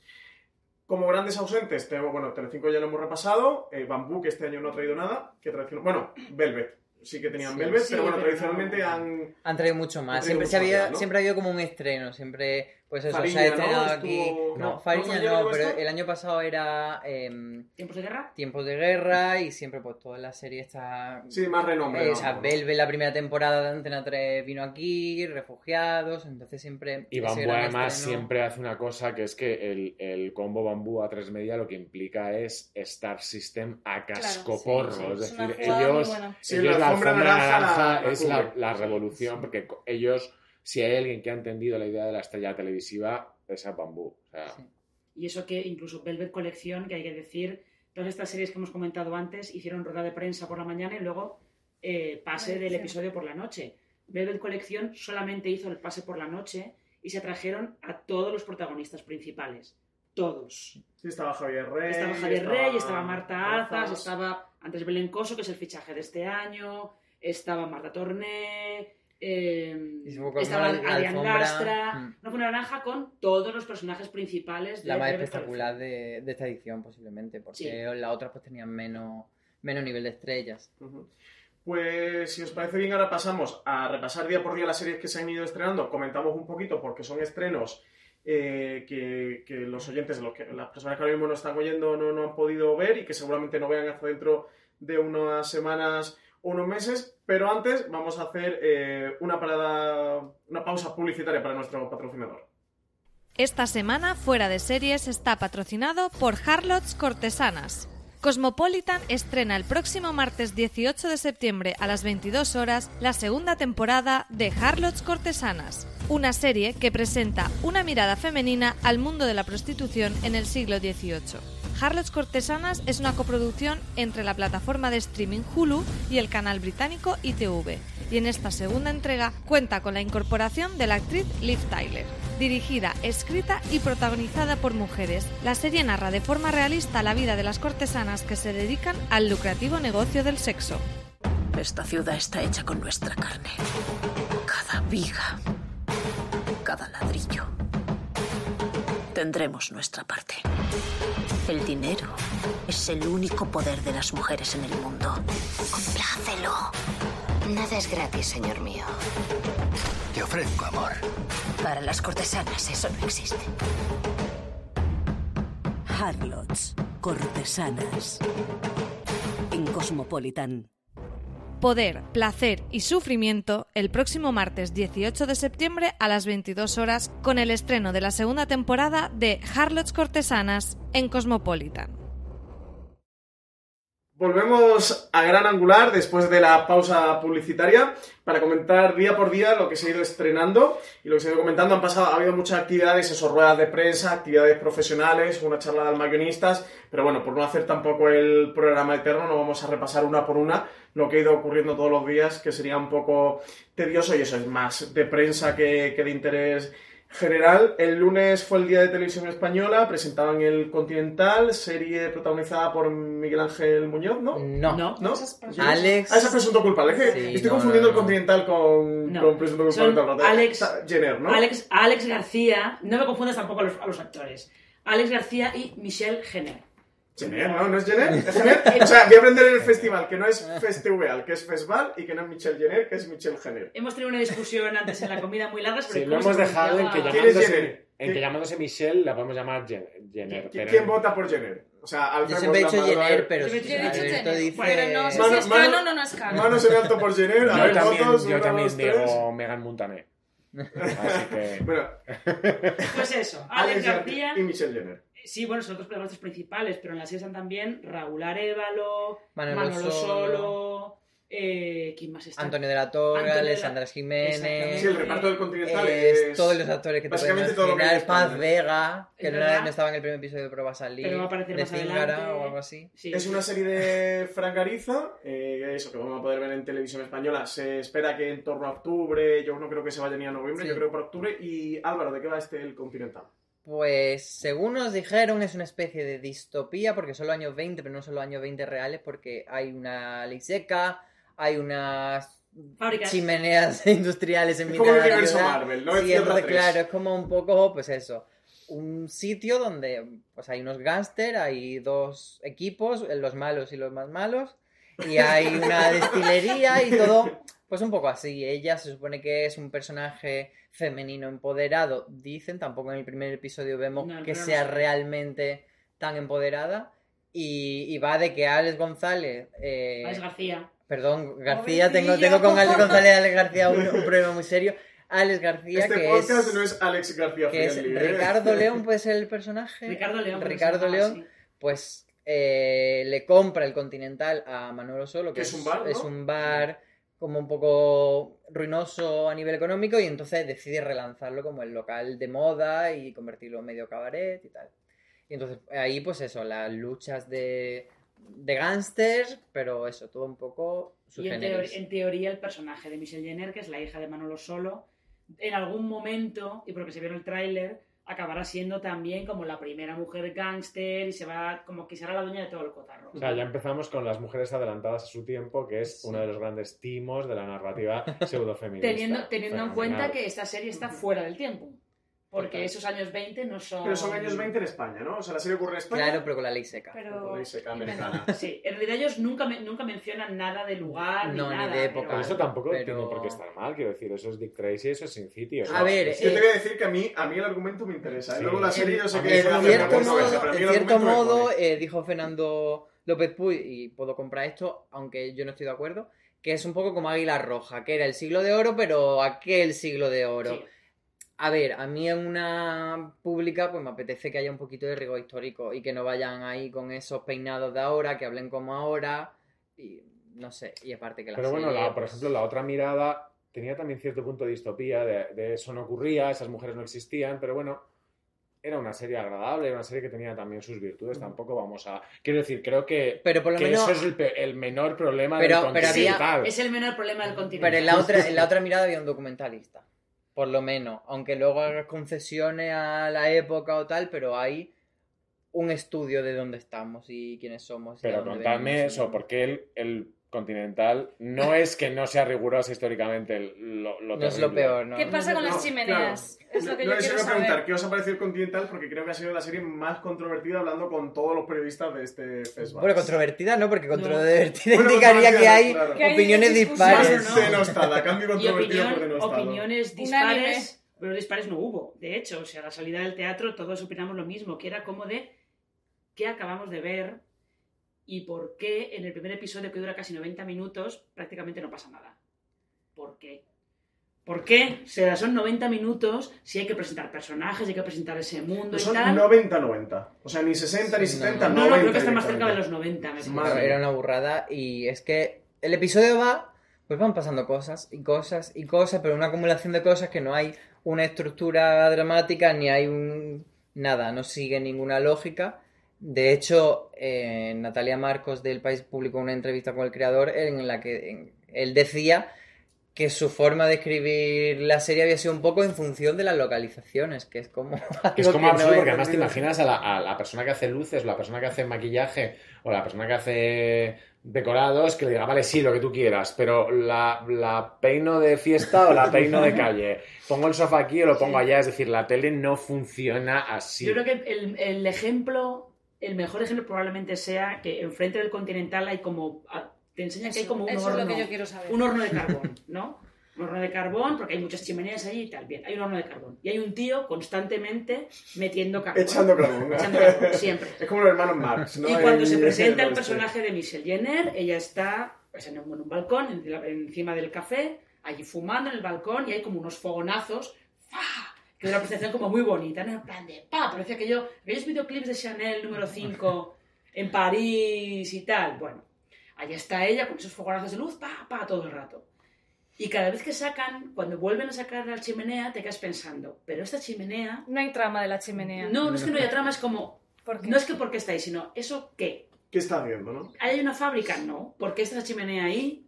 Como grandes ausentes, tenemos, bueno, Telecinco ya lo hemos repasado, eh, Bambú, que este año no ha traído nada, que tradicional- bueno, Velvet, sí que tenían Sí, Velvet, sí, pero bueno, pero tradicionalmente no. han... Han traído mucho más. traído Siempre, mucho se había, siempre ha habido como un estreno. Siempre, pues eso, Fariña, se ha estrenado ¿no? aquí. Estuvo- No, ¿no? Fariña no, pero esto? el año pasado era em, ¿Tiempos de guerra? Tiempos de Guerra y siempre, pues toda la serie está. Sí, más renombre. Eh, ¿no? o sea, Velvet, la primera temporada de Antena 3 vino aquí, Refugiados, entonces siempre. Y Bambú además estreno- siempre hace una cosa que es que el, el combo Bambú a 3 media lo que implica es Star System a cascoporro. sí, es decir, ellos, buena. Sí, ellos la la alfombra naranja naranja, la- la es la, revolución, porque ellos, si hay alguien que ha entendido la idea de la estrella televisiva, es a Bambú. O sea, Sí. Y eso que incluso Velvet Colección, que hay que decir, todas estas series que hemos comentado antes hicieron rueda de prensa por la mañana y luego eh, pase del episodio por la noche. Velvet Colección solamente hizo el pase por la noche y se trajeron a todos los protagonistas principales. Todos. Sí, estaba Javier Rey. Estaba Javier Rey, estaba Marta Azas, estaba Andrés Belencoso, que es el fichaje de este año, estaba Marta Torné, eh, estaba la- la Adrián Lastra. mm. No fue una naranja con todos los personajes principales de La más espectacular de, de esta edición, posiblemente, porque Sí. las otras pues tenían menos, menos nivel de estrellas. Pues si os parece bien, ahora pasamos a repasar día por día las series que se han ido estrenando. Comentamos un poquito porque son estrenos eh, que, que los oyentes, los que, las personas que ahora mismo no están oyendo, no, no han podido ver y que seguramente no vean hasta dentro de unas semanas unos meses. Pero antes vamos a hacer eh, una parada, una pausa publicitaria para nuestro patrocinador. Esta semana Fuera de Series está patrocinado por Harlots Cortesanas. Cosmopolitan estrena el próximo martes 18 de septiembre a las 22 horas la segunda temporada de Harlots Cortesanas, una serie que presenta una mirada femenina al mundo de la prostitución en el siglo XVIII. Harlots Cortesanas es una coproducción entre la plataforma de streaming Hulu y el canal británico ITV, y en esta segunda entrega cuenta con la incorporación de la actriz Liv Tyler. Dirigida, escrita y protagonizada por mujeres, la serie narra de forma realista la vida de las cortesanas que se dedican al lucrativo negocio del sexo. Esta ciudad está hecha con nuestra carne. Cada viga, cada ladrillo. Tendremos nuestra parte. El dinero es el único poder de las mujeres en el mundo. Complácelo. Nada es gratis, señor mío. Te ofrezco amor. Para las cortesanas eso no existe. Harlots, cortesanas. En Cosmopolitan. Poder, placer y sufrimiento el próximo martes 18 de septiembre a las 22 horas con el estreno de la segunda temporada de Harlots Cortesanas en Cosmopolitan. Volvemos a Gran Angular después de la pausa publicitaria para comentar día por día lo que se ha ido estrenando y lo que se ha ido comentando. Han pasado, ha habido muchas actividades, esos ruedas de prensa, actividades profesionales, una charla de mayonistas, pero bueno, por no hacer tampoco el programa eterno, no vamos a repasar una por una lo que ha ido ocurriendo todos los días, que sería un poco tedioso y eso es más de prensa que, que de interés general. El lunes fue el Día de Televisión Española, presentaban el Continental, serie protagonizada por Miguel Ángel Muñoz, ¿no? No. No. ¿No? Alex- Ah, ese es presunto culpable. Es que Sí, estoy no, confundiendo no, el. Continental con, No. con presunto culpable. Son. Alex- Jenner, ¿no? Alex, Alex García, no me confundas tampoco a los, a los actores. Alex García y Michelle Jenner. Jenner, ¿no? ¿No es Jenner? ¿Es Jenner? O sea, voy a aprender en el festival que no es Festival, que es Festival, y que no es Michelle Jenner, que es Michelle Jenner. Hemos tenido una discusión antes en la comida muy larga sobre Sí, cómo lo hemos se dejado en que pronunciaba- ¿Quién es llamándose, Jenner? en que llamándose Michelle la podemos llamar Jen- Jenner. ¿Qui- pero- ¿Quién vota por Jenner? O sea, Yo Alfred siempre he dicho Jenner, pero Yo he si dicho Alberto Jenner. dice... Pero no sé Mano- si es mano- canon o no es canon. Manos en alto por Jenner, a Yo ver también, votos, yo una, también dos, tres. digo Megan Montané. Así que... Bueno, Pues eso, Alex García. y Michelle Jenner. Sí, bueno, son los dos protagonistas principales, pero en la serie están también Raúl Arevalo, Manolo Manolo, Solo, Solo, eh, ¿quién más está? Antonio de la Torre, Alessandra Jiménez... Sí, el reparto del Continental es es... todos los actores que te básicamente pueden todo lo que Paz. Vega, que no, no estaba en el primer episodio, pero va a salir. Pero va a aparecer de más o algo así. Sí. Es una serie de Frank Gariza, eh, eso que vamos a poder ver en televisión española. Se espera que en torno a octubre, yo no creo que se vaya ni a noviembre, Sí. yo creo por octubre. Y Álvaro, ¿de qué va este el Continental? Pues según nos dijeron es una especie de distopía porque son los años 20, pero no son los años 20 reales porque hay una ley seca, hay unas Fábricas. chimeneas industriales en Es mitad como de la ciudad. Marvel, ¿no? Es Sí, entonces, 3. claro, es como un poco, pues eso. un sitio donde pues hay unos gángster, hay dos equipos, los malos y los más malos, y hay una destilería y todo, pues un poco así. Ella se supone que es un personaje femenino empoderado, dicen, tampoco en el primer episodio vemos No, que sea no realmente tan empoderada. Y, y va de que Alex González... eh, Alex García. Perdón, García, tengo, tengo con Alex González y Alex García un, un problema muy serio. Alex García, Este que podcast es, no es Alex García que es ¿eh? Ricardo León, puede ser el personaje. Ricardo León. se Ricardo León, así. pues eh, le compra el Continental a Manolo Solo, que es un bar, ¿no? es un bar como un poco ruinoso a nivel económico y entonces decide relanzarlo como el local de moda y convertirlo en medio cabaret y tal. Y entonces ahí pues eso, las luchas de, de gángsters, pero eso, todo un poco Y en, subgéneris. teor- en teoría el personaje de Michelle Jenner, que es la hija de Manolo Solo, en algún momento, y porque se vio en el tráiler, acabará siendo también como la primera mujer gángster y se va como que será la dueña de todo el cotarro. O sea, ya empezamos con las mujeres adelantadas a su tiempo, que es uno de los grandes timos de la narrativa pseudo-feminista. Teniendo, teniendo en cuenta que esta serie está fuera del tiempo. Porque esos años 20 no son... Pero son años 20 en España, ¿no? O sea, la serie ocurre en España. Claro, pero con la ley seca. Pero... Con ley seca americana. Sí, en realidad ellos nunca, nunca mencionan nada de lugar No, ni ni nada. de época. Pero eso tampoco Pero- tiene por qué estar mal, quiero decir, eso es Dick Tracy, eso es Sin City. o sea, A ver, es- Yo te eh, voy a decir que a mí, a mí el argumento me interesa. ¿eh? Sí. Luego la serie yo sé que es En una cierto modo, pero en cierto modo eh, dijo Fernando López Puy, y puedo comprar esto, aunque yo no estoy de acuerdo, que es un poco como Águila Roja, que era el siglo de oro, pero aquel siglo de oro. Sí. A ver, a mí en una pública pues me apetece que haya un poquito de rigor histórico y que no vayan ahí con esos peinados de ahora, que hablen como ahora, y no sé, y aparte que la Pero bueno, serie, la- por pues, ejemplo, la otra mirada tenía también cierto punto de distopía, de, de eso no ocurría, esas mujeres no existían, pero bueno, era una serie agradable, era una serie que tenía también sus virtudes, tampoco vamos a... Quiero decir, creo que, Pero por lo que menos... eso es el, pe- el menor problema Pero- del pero había-. Es el menor problema del continente. Pero en la otra, en la otra mirada había un documentalista. Por lo menos. Aunque luego hagas concesiones a la época o tal, pero hay un estudio de dónde estamos y quiénes somos. y Pero contadme eso, porque el, el continental no es que no sea riguroso históricamente lo, lo No es lo peor, ¿no? ¿Qué pasa con No, las chimeneas? claro. Es lo que No, yo quiero a preguntar, saber. ¿qué os ha parecido el Continental? Porque creo que ha sido la serie más controvertida hablando con todos los periodistas de este festival. Bueno, controvertida no, porque No. controvertida Bueno, indicaría que controvertida, hay claro. Que hay opiniones dispares. ¿no? Denostada, cambio por opinión- denostado. opiniones dispares, pero dispares no hubo. De hecho, o sea, a la salida del teatro todos opinamos lo mismo, que era como de qué acabamos de ver y por qué en el primer episodio que dura casi 90 minutos prácticamente no pasa nada. ¿Por qué? ¿Por qué? O sea, son 90 minutos si hay que presentar personajes, hay que presentar ese mundo No son tal. 90-90. O sea, ni 60 ni Sí, no, 70, no, No, 90. no, creo que está más cerca de los 90. me. Era una burrada y es que el episodio va, pues van pasando cosas y cosas y cosas, pero una acumulación de cosas que no hay una estructura dramática ni hay un nada, no sigue ninguna lógica. De hecho, eh, Natalia Marcos del País publicó una entrevista con el creador en la que en- él decía que su forma de escribir la serie había sido un poco en función de las localizaciones, que es como... Que es como que absurdo, no porque además te imaginas a la, a la persona que hace luces, o la persona que hace maquillaje, o la persona que hace decorados, que le diga, vale, sí, lo que tú quieras, pero la, la peino de fiesta o la peino de calle, pongo el sofá aquí o lo pongo allá, es decir, la tele no funciona así. Yo creo que el, el ejemplo, el mejor ejemplo probablemente sea que enfrente del Continental hay como. ah, Te enseña que hay como un eso horno. es lo que yo quiero saber. Un horno de carbón, ¿no? Un horno de carbón, porque hay muchas chimeneas allí y tal. Bien, hay un horno de carbón. Y hay un tío constantemente metiendo carbón. Echando carbón. Echando carbón, siempre. Es como los hermanos Marx, ¿no? Y cuando se en presenta el personaje de Michelle Jenner, ella está pues, en, un, en un balcón, en encima del café, allí fumando en el balcón, y hay como unos fogonazos, ¡fa! Que es una presentación como muy bonita, ¿no? En plan de, pa, parecía que yo, aquellos videoclips de Chanel número 5 en París y tal, bueno, allí está ella con esos fogonazos de luz, pa, pa, todo el rato. Y cada vez que sacan, cuando vuelven a sacar la chimenea, te quedas pensando, pero esta chimenea... No hay trama de la chimenea. No, no es que no haya trama, es como... ¿Por qué? No es que porque está ahí, sino ¿eso qué? ¿Qué está haciendo, no? ¿Hay una fábrica? No. ¿Por qué está la chimenea ahí?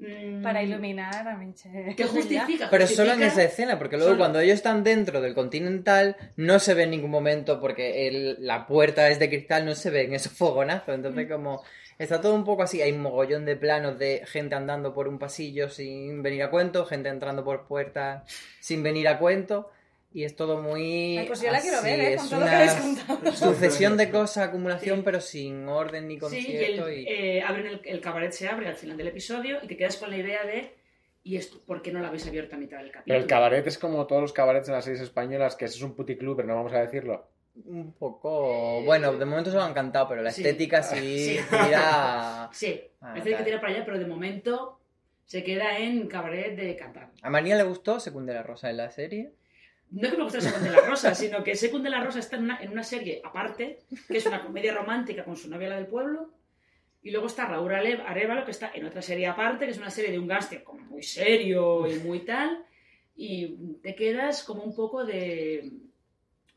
Mm, Para iluminar a Michelle. ¿Qué justifica? Pero solo en esa escena, porque luego Solo. cuando ellos están dentro del Continental no se ve en ningún momento porque el- la puerta es de cristal, no se ven esos fogonazos. Entonces Mm. como está todo un poco así, hay un mogollón de planos de gente andando por un pasillo sin venir a cuento, gente entrando por puertas sin venir a cuento. Y es todo muy. Ay, pues yo la quiero ver, ¿eh? es Con todo lo que una habéis contado. Sucesión de cosas, acumulación, Sí. pero sin orden ni Sí, y, concierto. el, y- eh, abren el, el cabaret se abre al final del episodio y te quedas con la idea de ¿y esto por qué no la habéis abierto a mitad del capítulo? Pero el cabaret es como todos los cabarets en las series españolas, que eso es un puticlub, pero no vamos a decirlo. Un poco. Bueno, de momento se lo han cantado, pero la Sí. estética sí, Sí. tira. Sí, Ah, parece que tal. tira para allá, pero de momento se queda en cabaret de cantar. A María le gustó Secunde la Rosa en la serie. No es que me guste Secund la Rosa, sino que Secund la Rosa está en una, en una serie aparte, que es una comedia romántica con su novia la del pueblo. Y luego está Raúl Arevalo, que está en otra serie aparte, que es una serie de un gángster como muy serio y muy tal. Y te quedas como un poco de...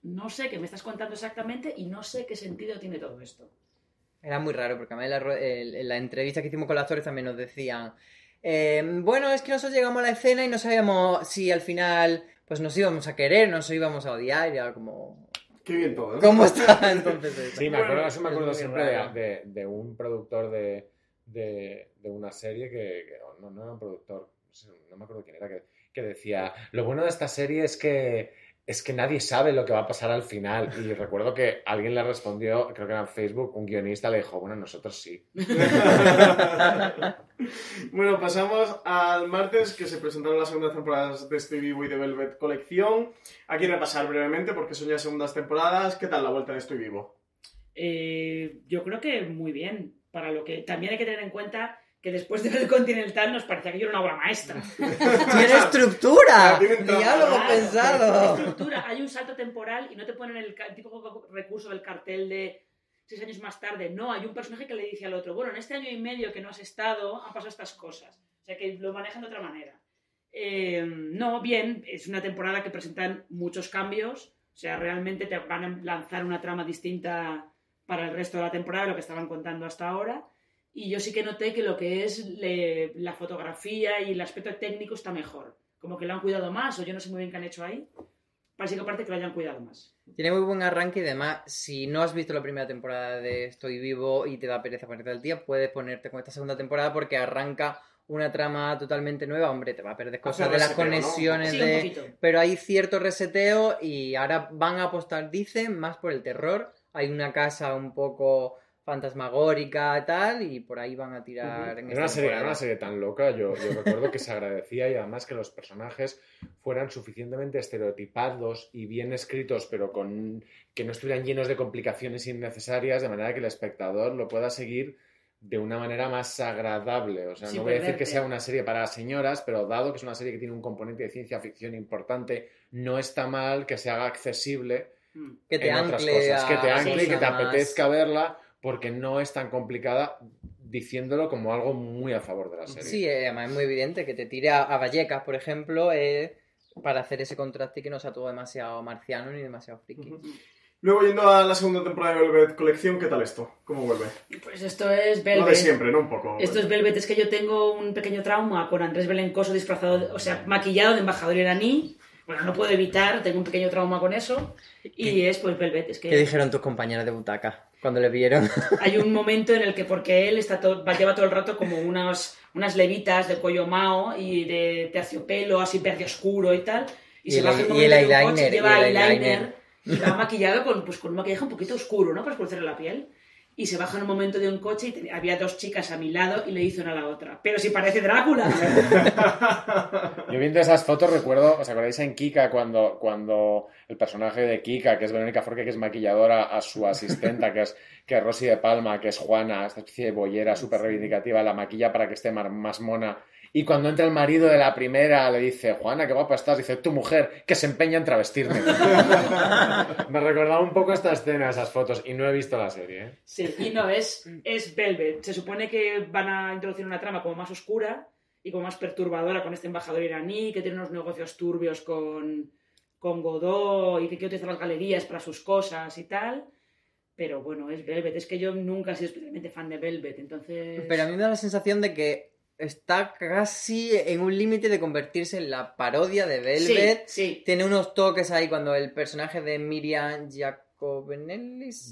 No sé qué me estás contando exactamente y no sé qué sentido tiene todo esto. Era muy raro, porque además en la, en la entrevista que hicimos con los actores también nos decían. eh, bueno, es que nosotros llegamos a la escena y no sabíamos si al final pues nos íbamos a querer, nos íbamos a odiar, y era como. Qué bien todo, ¿no? ¿Cómo está entonces? eso? Sí, me acuerdo, eso me acuerdo siempre de, de- un productor de, de, de una serie que, que- no, no era un productor, no, sé, no me acuerdo quién era, que, que decía, lo bueno de esta serie es que es que nadie sabe lo que va a pasar al final. Y recuerdo que alguien le respondió, creo que era en Facebook, un guionista le dijo, bueno, nosotros sí. Bueno, pasamos al martes que se presentaron las segundas temporadas de Stevie Boy de Velvet Colección. Aquí repasar brevemente porque son ya segundas temporadas. ¿Qué tal la vuelta de Estoy Vivo? Eh, yo creo que muy bien. Para lo que también hay que tener en cuenta que después de ver el Continental nos parecía que yo era una obra maestra. ¡Tiene estructura! ¡Diálogo pensado! estructura, hay un salto temporal y no te ponen el, el típico recurso del cartel de seis años más tarde. No, hay un personaje que le dice al otro, bueno, en este año y medio que no has estado han pasado estas cosas. O sea que lo manejan de otra manera. Eh, no, bien, es una temporada que presentan muchos cambios. O sea, realmente te van a lanzar una trama distinta para el resto de la temporada de lo que estaban contando hasta ahora. Y yo sí que noté que lo que es le- la fotografía y el aspecto técnico está mejor. Como que lo han cuidado más, o yo no sé muy bien qué han hecho ahí. Parece que aparte que lo hayan cuidado más. Tiene muy buen arranque y además, si no has visto la primera temporada de Estoy Vivo y te da pereza ponerte al día, puedes ponerte con esta segunda temporada porque arranca una trama totalmente nueva. Hombre, te va a perder cosas de las reseteo, ¿no? conexiones Sí, de... Pero hay cierto reseteo y ahora van a apostar, dicen, más por el terror. Hay una casa un poco fantasmagórica y tal, y por ahí van a tirar en Era una, serie, era una serie tan loca, yo, yo recuerdo que se agradecía y además que los personajes fueran suficientemente estereotipados y bien escritos, pero con que no estuvieran llenos de complicaciones innecesarias, de manera que el espectador lo pueda seguir de una manera más agradable. O sea, no voy a decir que sea una serie para señoras, pero dado que es una serie que tiene un componente de ciencia ficción importante, no está mal que se haga accesible Mm. Que te en otras cosas, que te ancle y que te apetezca verla porque no es tan complicada diciéndolo como algo muy a favor de la serie. Sí, eh, además es muy evidente que te tire a, a Vallecas, por ejemplo, eh, para hacer ese contraste y que no sea todo demasiado marciano ni demasiado friki. Luego, yendo a la segunda temporada de Velvet Colección, ¿qué tal esto? ¿Cómo vuelve? Pues esto es Lo Velvet. de siempre, ¿no? Un poco. Esto es Velvet, es que yo tengo un pequeño trauma con Andrés Belencoso disfrazado, o sea, maquillado de embajador iraní. Bueno, no puedo evitar, tengo un pequeño trauma con eso. Y es pues Velvet, es ¿Qué que dijeron tus compañeras de butaca cuando le vieron? hay un momento en el que, porque él está todo, va- lleva todo el rato como unas, unas levitas de cuello mao y de terciopelo así verde oscuro y tal. Y, Y se el- baja un y el un coche, eyeliner, lleva y el eyeliner, eyeliner. y va maquillado con, pues, con un maquillaje un poquito oscuro, ¿no? Para oscurecerle la piel. Y se baja en un momento de un coche y te- había dos chicas a mi lado y le hizo una a la otra. Pero si parece Drácula. Yo viendo esas fotos recuerdo, ¿os acordáis en Kika cuando, cuando el personaje de Kika, que es Verónica Forque, que es maquilladora, a su asistenta, que es, que es Rosy de Palma, que es Juana, esta especie de boyera súper reivindicativa, la maquilla para que esté más mona? Y cuando entra el marido de la primera, le dice, Juana, qué guapa estás, dice, tu mujer, que se empeña en travestirme. Me recordaba un poco esta escena, esas fotos, y no he visto la serie, ¿eh? Sí, y no, es, es Velvet. Se supone que van a introducir una trama como más oscura y como más perturbadora con este embajador iraní que tiene unos negocios turbios con, con Godot y que quiere utilizar las galerías para sus cosas y tal. Pero bueno, es Velvet. Es que yo nunca he sido especialmente fan de Velvet, entonces... Pero a mí me da la sensación de que está casi en un límite de convertirse en la parodia de Velvet. Sí, sí. Tiene unos toques ahí cuando el personaje de Miriam ¿se llama?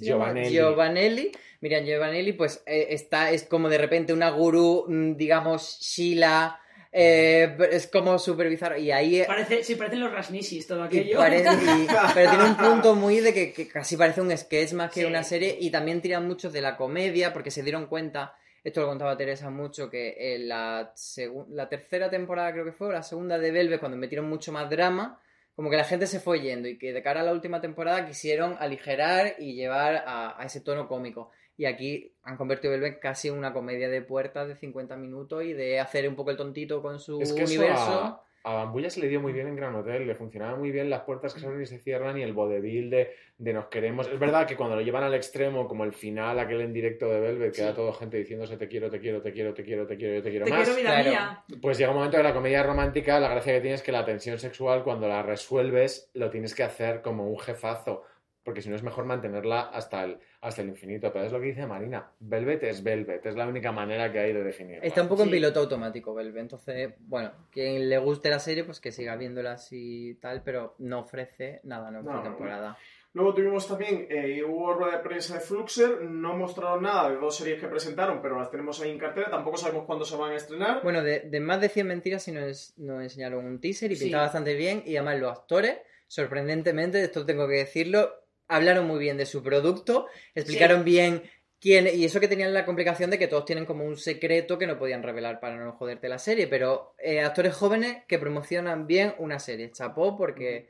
Giovanelli. Giovanelli, Miriam Giovanelli, pues eh, está, es como de repente una gurú, mm, digamos, Sheila, Eh, es como súper bizarro. Y ahí... Parece, sí, parecen los Rasnisis todo y aquello. parece- y- pero tiene un punto muy de que, que casi parece un sketch más que Sí. una serie y también tiran mucho de la comedia porque se dieron cuenta, esto lo contaba Teresa mucho, que en la, segu- la tercera temporada creo que fue, o la segunda de Velvet, cuando metieron mucho más drama, como que la gente se fue yendo y que de cara a la última temporada quisieron aligerar y llevar a, a ese tono cómico. Y aquí han convertido Velvet casi en una comedia de puertas de 50 minutos y de hacer un poco el tontito con su Es que eso universo. a, a Bambulla se le dio muy bien en Gran Hotel, le funcionaban muy bien las puertas que se abren y se cierran y el vodevil de, de nos queremos. Es verdad que cuando lo llevan al extremo, como el final, aquel en directo de Velvet, que era todo gente diciéndose te quiero, te quiero, te quiero, te quiero, te quiero, yo te quiero Te más. quiero vida Claro. mía. Pues llega un momento que la comedia romántica, la gracia que tiene es que la tensión sexual, cuando la resuelves, lo tienes que hacer como un jefazo. Porque si no es mejor mantenerla hasta el, hasta el infinito. Pero es lo que dice Marina. Velvet es Velvet. Es la única manera que hay de definirla. Está un poco en Sí. piloto automático, Velvet. Entonces, bueno, quien le guste la serie, pues que siga viéndola así y tal, pero no ofrece nada nueva No. temporada. Luego tuvimos también, eh, hubo rueda de prensa de Fluxer, no mostraron nada de dos series que presentaron, pero las tenemos ahí en cartera, tampoco sabemos cuándo se van a estrenar. Bueno, de, de más de 100 mentiras sí nos, nos enseñaron un teaser y Sí. pintaba bastante bien. Y además los actores, sorprendentemente, esto tengo que decirlo, hablaron muy bien de su producto, explicaron bien quién... Y eso que tenían la complicación de que todos tienen como un secreto que no podían revelar para no joderte la serie. Pero eh, actores jóvenes que promocionan bien una serie. Chapó porque...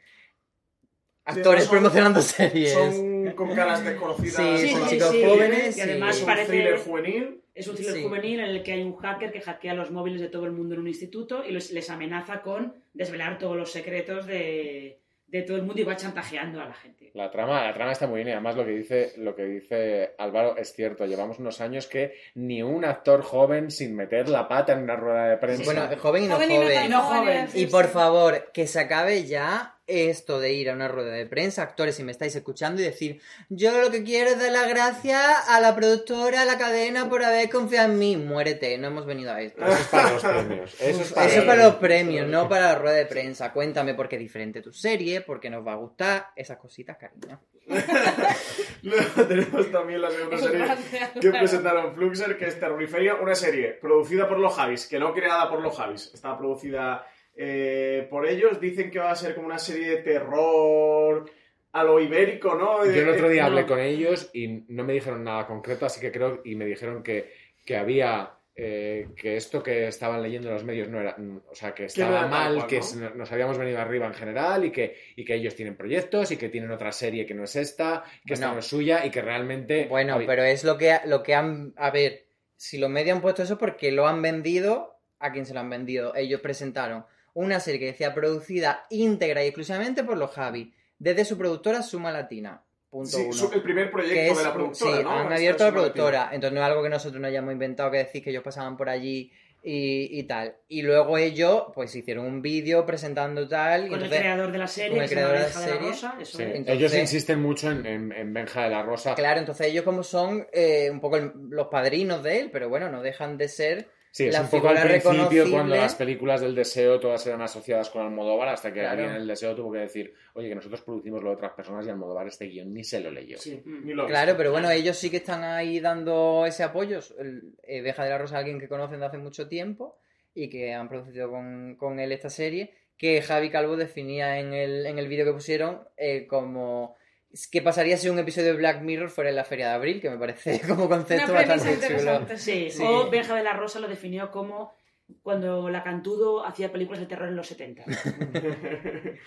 Sí, Actores son- promocionando series. Son con caras desconocidas. Sí, son chicos sí. jóvenes. Y además Es un parece- thriller juvenil. Es un thriller Sí. juvenil en el que hay un hacker que hackea los móviles de todo el mundo en un instituto y les amenaza con desvelar todos los secretos de, de todo el mundo y va chantajeando a la gente. La trama, la trama está muy bien y además lo que dice, lo que dice Álvaro es cierto. Llevamos unos años que ni un actor joven sin meter la pata en una rueda de prensa. Bueno, joven y no Joven y joven. tan No joven, Y por favor, que se acabe ya esto de ir a una rueda de prensa, actores, si me estáis escuchando, y decir, yo lo que quiero es dar las gracias a la productora, a la cadena por haber confiado en mí. Muérete, no hemos venido a esto. Eso es para los premios. Eso es para, Eso es para los premios, no para la rueda de prensa. Cuéntame por qué es diferente tu serie, por qué nos va a gustar, esas cositas, cariño. Luego tenemos también la segunda serie que presentaron Fluxer, que es Terroriferia, una serie producida por los Javis, que no creada por los Javis, está producida eh, por ellos. Dicen que va a ser como una serie de terror a lo ibérico, ¿no? Yo el otro día no. hablé con ellos y no me dijeron nada concreto, así que creo, y me dijeron que, que había, eh, que esto que estaban leyendo en los medios no era, o sea, que estaba mal, cual, que nos habíamos venido arriba en general y que, y que ellos tienen proyectos y que tienen otra serie que no es esta, que esta Bueno. no es suya y que realmente... Bueno, había- pero es lo que, lo que han... A ver, si los medios han puesto eso porque lo han vendido, ¿a quién se lo han vendido? Ellos presentaron una serie que decía producida íntegra y exclusivamente por los Javi, desde su productora Suma Latina. Punto Sí, uno. su- el primer proyecto que es, de la productora, sí, ¿no? han abierto la Latina. productora, entonces no es algo que nosotros no hayamos inventado que decir que ellos pasaban por allí y, y tal. Y luego ellos, pues hicieron un vídeo presentando tal. y Con el entonces- creador de la serie, con el creador de la Benja de la serie. Rosa, eso Sí, es. Entonces- ellos insisten mucho en, en- en Benja de la Rosa. Claro, entonces ellos como son eh, un poco el- los padrinos de él, pero bueno, no dejan de ser Sí, es la un poco al principio cuando las películas del deseo todas eran asociadas con Almodóvar hasta que Claro. alguien en el deseo tuvo que decir, oye, que nosotros producimos lo de otras personas y Almodóvar este guion ni se lo leyó. Sí, Mm. ni lo he Claro, visto. pero bueno, ellos sí que están ahí dando ese apoyo. El, eh, Beja de la Rosa es alguien que conocen de hace mucho tiempo y que han producido con, con él esta serie, que Javi Calvo definía en el, en el vídeo que pusieron eh, como qué pasaría si un episodio de Black Mirror fuera en la feria de abril, que me parece como concepto Una bastante chulo. interesante. Sí, Sí. o Benja de la Rosa lo definió como cuando la Cantudo hacía películas de terror en los 70.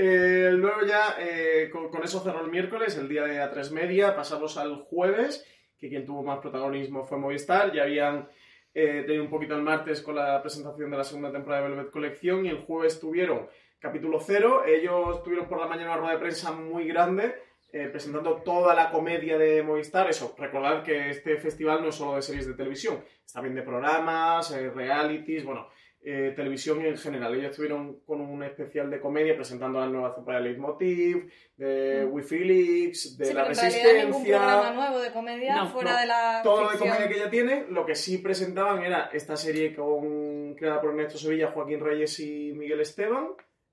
Eh, luego ya, eh, con, con eso cerró el miércoles, el día de A3 Media, pasamos al jueves, que quien tuvo más protagonismo fue Movistar, ya habían eh, tenido un poquito el martes con la presentación de la segunda temporada de Velvet Colección y el jueves tuvieron capítulo cero, ellos tuvieron por la mañana una rueda de prensa muy grande, eh, presentando toda la comedia de Movistar, eso, recordad que este festival no es solo de series de televisión, está bien de programas, eh, realities, bueno, eh, televisión en general. Ellos estuvieron con un especial de comedia presentando la nueva temporada de Leitmotiv, de Mm. Wikileaks, de Sí, la pero en ningún programa Resistencia. nuevo de comedia No, fuera no. de la Todo lo de comedia que ya tiene, lo que sí presentaban era esta serie con, creada por Ernesto Sevilla, Joaquín Reyes y Miguel Esteban,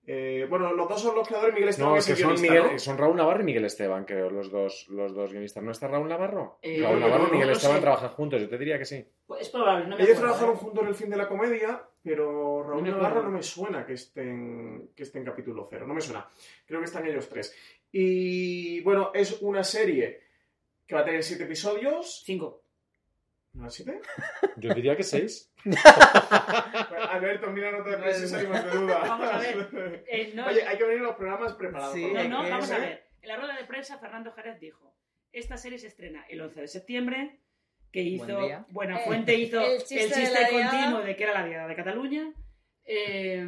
Eh, bueno, los dos son los creadores, Miguel Esteban No, es que el son, guionista, Miguel- ¿no? son Raúl Navarro y Miguel Esteban, creo, los dos, los dos guionistas. ¿No está Raúl Navarro? Eh, Raúl Navarro y no Miguel Esteban sé. trabajan juntos, yo te diría que sí. Pues es probable, no me Ellos acuerdo, trabajaron ¿eh? juntos en el fin de la comedia, pero Raúl me Navarro no me suena que estén, que esté en capítulo cero, no me suena. Creo que están ellos tres. Y bueno, es una serie que va a tener siete episodios. Cinco. ¿No siete? Yo diría que seis. Alberto, mira, no te prensa y salimos de duda. Vamos a ver. Eh, no, Oye, hay que venir a los programas preparados. Sí, no, no, que vamos a ¿eh? ver. En la rueda de prensa, Fernando Jerez dijo: Esta serie se estrena el 11 de septiembre. Que hizo. Buen. Buenafuente Eh, hizo el el chiste chiste, de continuo de que era la diada de Cataluña. Eh,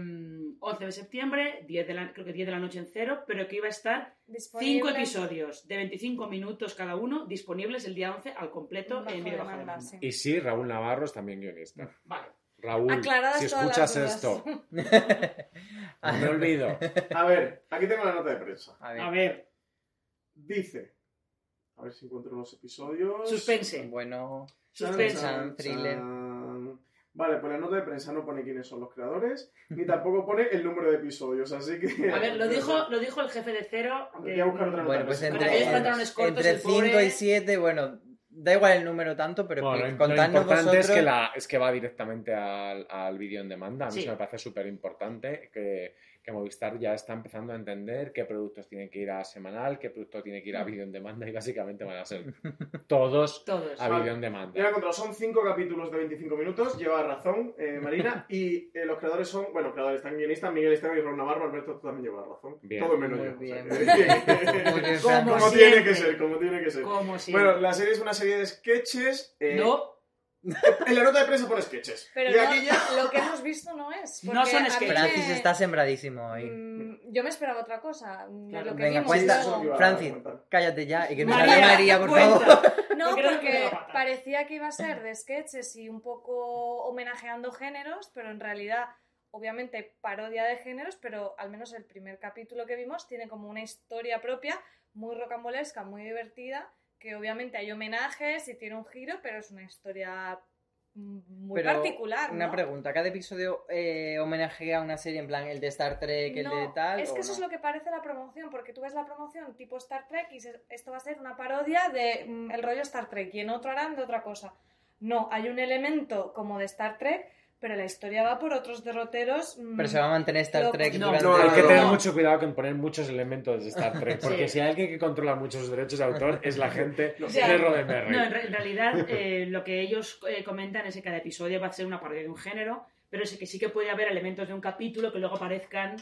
11 de septiembre, 10 de la, creo que 10 de la noche en cero, pero que iba a estar. Cinco episodios de 25 minutos cada uno disponibles el día 11 al completo Bajo en video bajo demanda, sí. Y sí, Raúl Navarro es también guionista. Vale. Raúl, Aclaradas si escuchas esto, no me olvido. A ver, aquí tengo la nota de prensa. A ver. A ver, Dice. A ver si encuentro los episodios. suspense. Bueno, Chan, Suspense. chan, thriller. Vale, pues la nota de prensa no pone quiénes son los creadores, ni tampoco pone el número de episodios, así que... A ver, lo dijo, lo dijo el jefe de cero. Voy a buscar otra nota bueno pues entre, aquellos pantalones cortos, entre el pobre- 5 y 7, bueno, da igual el número tanto, pero Bueno, lo, importante es vosotros- que, la, es que va directamente al, al vídeo en demanda. A mí Sí. eso me parece súper importante que, que Movistar ya está empezando a entender qué productos tienen que ir a semanal, qué producto tiene que ir a vídeo en demanda y básicamente van a ser todos Todos. a vídeo en demanda. encontrado, son cinco capítulos de 25 minutos, lleva razón eh, Marina, y eh, los creadores son, bueno, creadores están guionistas, Miguel Esteban y Ron Navarro, Alberto tú también llevas razón. Bien. Todo menos yo. o sea que- Como tiene que ser, como tiene que ser. Como. Bueno, la serie es una serie de sketches. eh, no, En la nota de prensa pone sketches. Pero y no, aquí ya... lo que hemos visto no es. No son sketches. Francis me- está sembradísimo hoy. Mm, Yo me esperaba otra cosa. Claro. lo que Venga, vimos cuenta, Francis, cállate ya y que nos María, hable María, por cuenta. favor. No, Porque parecía que iba a ser de sketches y un poco homenajeando géneros, pero en realidad, obviamente, parodia de géneros, pero al menos el primer capítulo que vimos tiene como una historia propia, muy rocambolesca, muy divertida, que obviamente hay homenajes y tiene un giro, pero es una historia muy Pero particular. Una pregunta, ¿cada episodio eh, homenajea a una serie en plan el de Star Trek, el de tal? Es que eso no? es lo que parece la promoción, porque tú ves la promoción tipo Star Trek y se- esto va a ser una parodia de mm, el rollo Star Trek y en otro harán de otra cosa. No, hay un elemento como de Star Trek, pero la historia va por otros derroteros. mm, Pero se va a mantener Star. Trek No, durante... no, Hay que tener mucho cuidado con poner muchos elementos de Star Trek, porque Sí. si hay alguien que controla muchos derechos de autor es la gente de Roddenberry. No, en, re- en realidad eh, lo que ellos eh, comentan es que cada episodio va a ser una parodia de un género, pero sí que sí que puede haber elementos de un capítulo que luego aparezcan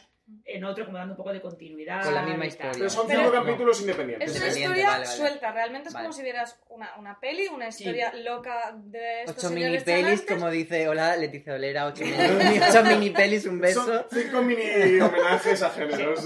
en otro, como dando un poco de continuidad. Con la misma historia. Pero son Pero- cinco No. capítulos Es independientes. una Independiente, historia vale, vale. suelta, realmente es Vale. como si vieras una, una peli, una historia loca de estos Ocho mini pelis, chanantes. como dice, hola Leticia Olera, ocho mini, ocho mini pelis, un beso. Son cinco mini homenajes a géneros.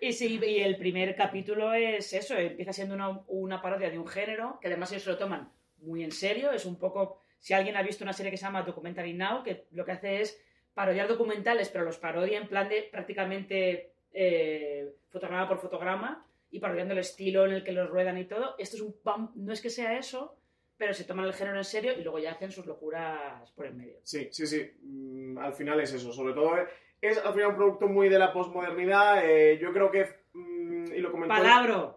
Y sí, y el primer capítulo es eso, empieza siendo una, una parodia de un género, que además ellos se lo toman muy en serio, es un poco, si alguien ha visto una serie que se llama Documentary Now, que lo que hace es parodiar documentales, pero los parodia en plan de prácticamente eh, fotograma por fotograma y parodiando el estilo en el que los ruedan y todo. Esto es un pam- no es que sea eso, pero se toman el género en serio y luego ya hacen sus locuras por el medio. Sí, sí, sí. Mm, al final es eso. Sobre todo es al final un producto muy de la posmodernidad. eh, yo creo que. mm, y lo comentó. Palabra,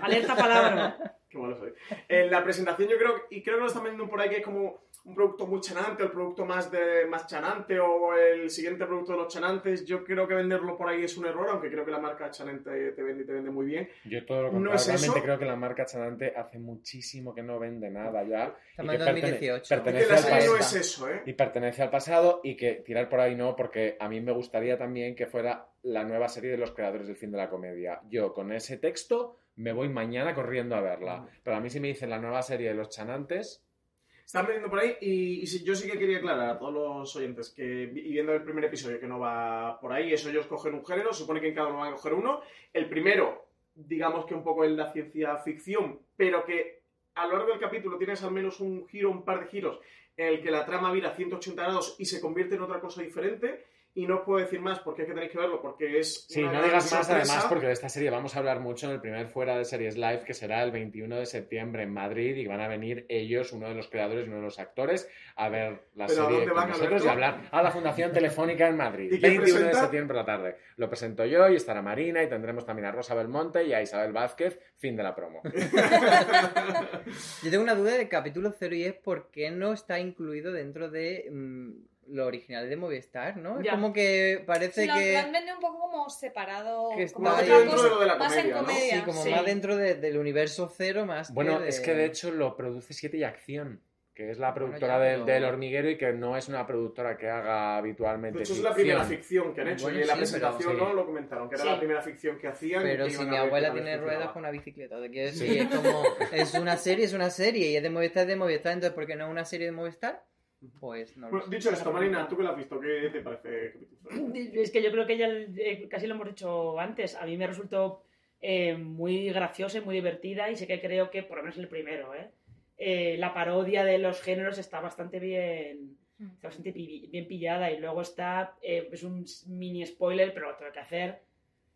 alerta palabra. Qué malo soy. En la presentación yo creo, y creo que lo están vendiendo por ahí, que es como un producto muy chanante, o el producto más, de, más chanante, o el siguiente producto de los chanantes. Yo creo que venderlo por ahí es un error, aunque creo que la marca chanante te vende y te vende muy bien. Yo todo lo ¿No contrario, es realmente eso? creo que la marca Chanante hace muchísimo que no vende nada ya. Estamos y en que pertene- 2018. Y que la no es eso, ¿eh? Y pertenece al pasado y que tirar por ahí no, porque a mí me gustaría también que fuera la nueva serie de los creadores del fin de la comedia. Yo con ese texto me voy mañana corriendo a verla. Pero a mí si me dicen la nueva serie de los chanantes, Están vendiendo por ahí y, yo sí que quería aclarar a todos los oyentes que, y viendo el primer episodio, que no va por ahí, eso ellos cogen un género, supone que en cada uno van a coger uno. El primero, digamos que un poco es la ciencia ficción, pero que a lo largo del capítulo tienes al menos un giro, un par de giros, en el que la trama vira 180 grados y se convierte en otra cosa diferente. Y no os puedo decir más porque es que tenéis que verlo, porque es. Sí, una no digas más además porque de esta serie vamos a hablar mucho en el primer Fuera de Series Live que será el 21 de septiembre en Madrid y van a venir ellos, uno de los creadores y uno de los actores, a ver la ¿Pero serie con van, nosotros y hablar a la Fundación Telefónica en Madrid. ¿Y quién 21 de septiembre por la tarde. Lo presento yo y estará Marina y tendremos también a Rosa Belmonte y a Isabel Vázquez. Fin de la promo. Yo tengo una duda del capítulo 0 y es por qué no está incluido dentro de mm, lo original de Movistar, ¿no? Es Ya. como que parece Sí, lo, que... lo han vendido un poco como separado, Que como está otra dentro cosa, de lo de la más en comedia. Sí, como Sí. más dentro de- del universo cero más Bueno, que de... es que de hecho lo produce Siete y Acción, que es la Bueno, productora ya, del, pero- del hormiguero y que no es una productora que haga habitualmente De hecho, es la primera ficción que han hecho Bueno, y en la sí, presentación pero- no lo comentaron, que era Sí. la primera ficción que hacían. Pero que si mi abuela tiene ruedas con una bicicleta, te quiero Sí. decir, es como, es una serie, es una serie, y es de Movistar, es de Movistar, entonces ¿por qué no es una serie de Movistar? Pues no lo Bueno, sé. dicho esto, Marina, tú que la has visto, ¿qué te parece? Es que yo creo que ya eh, casi lo hemos dicho antes. A mí me resultó eh, muy graciosa y muy divertida y sé que creo que, por lo menos el primero, ¿eh? Eh, la parodia de los géneros está bastante bien, está bastante bien pillada y luego está, eh, es un mini spoiler, pero lo tengo que hacer.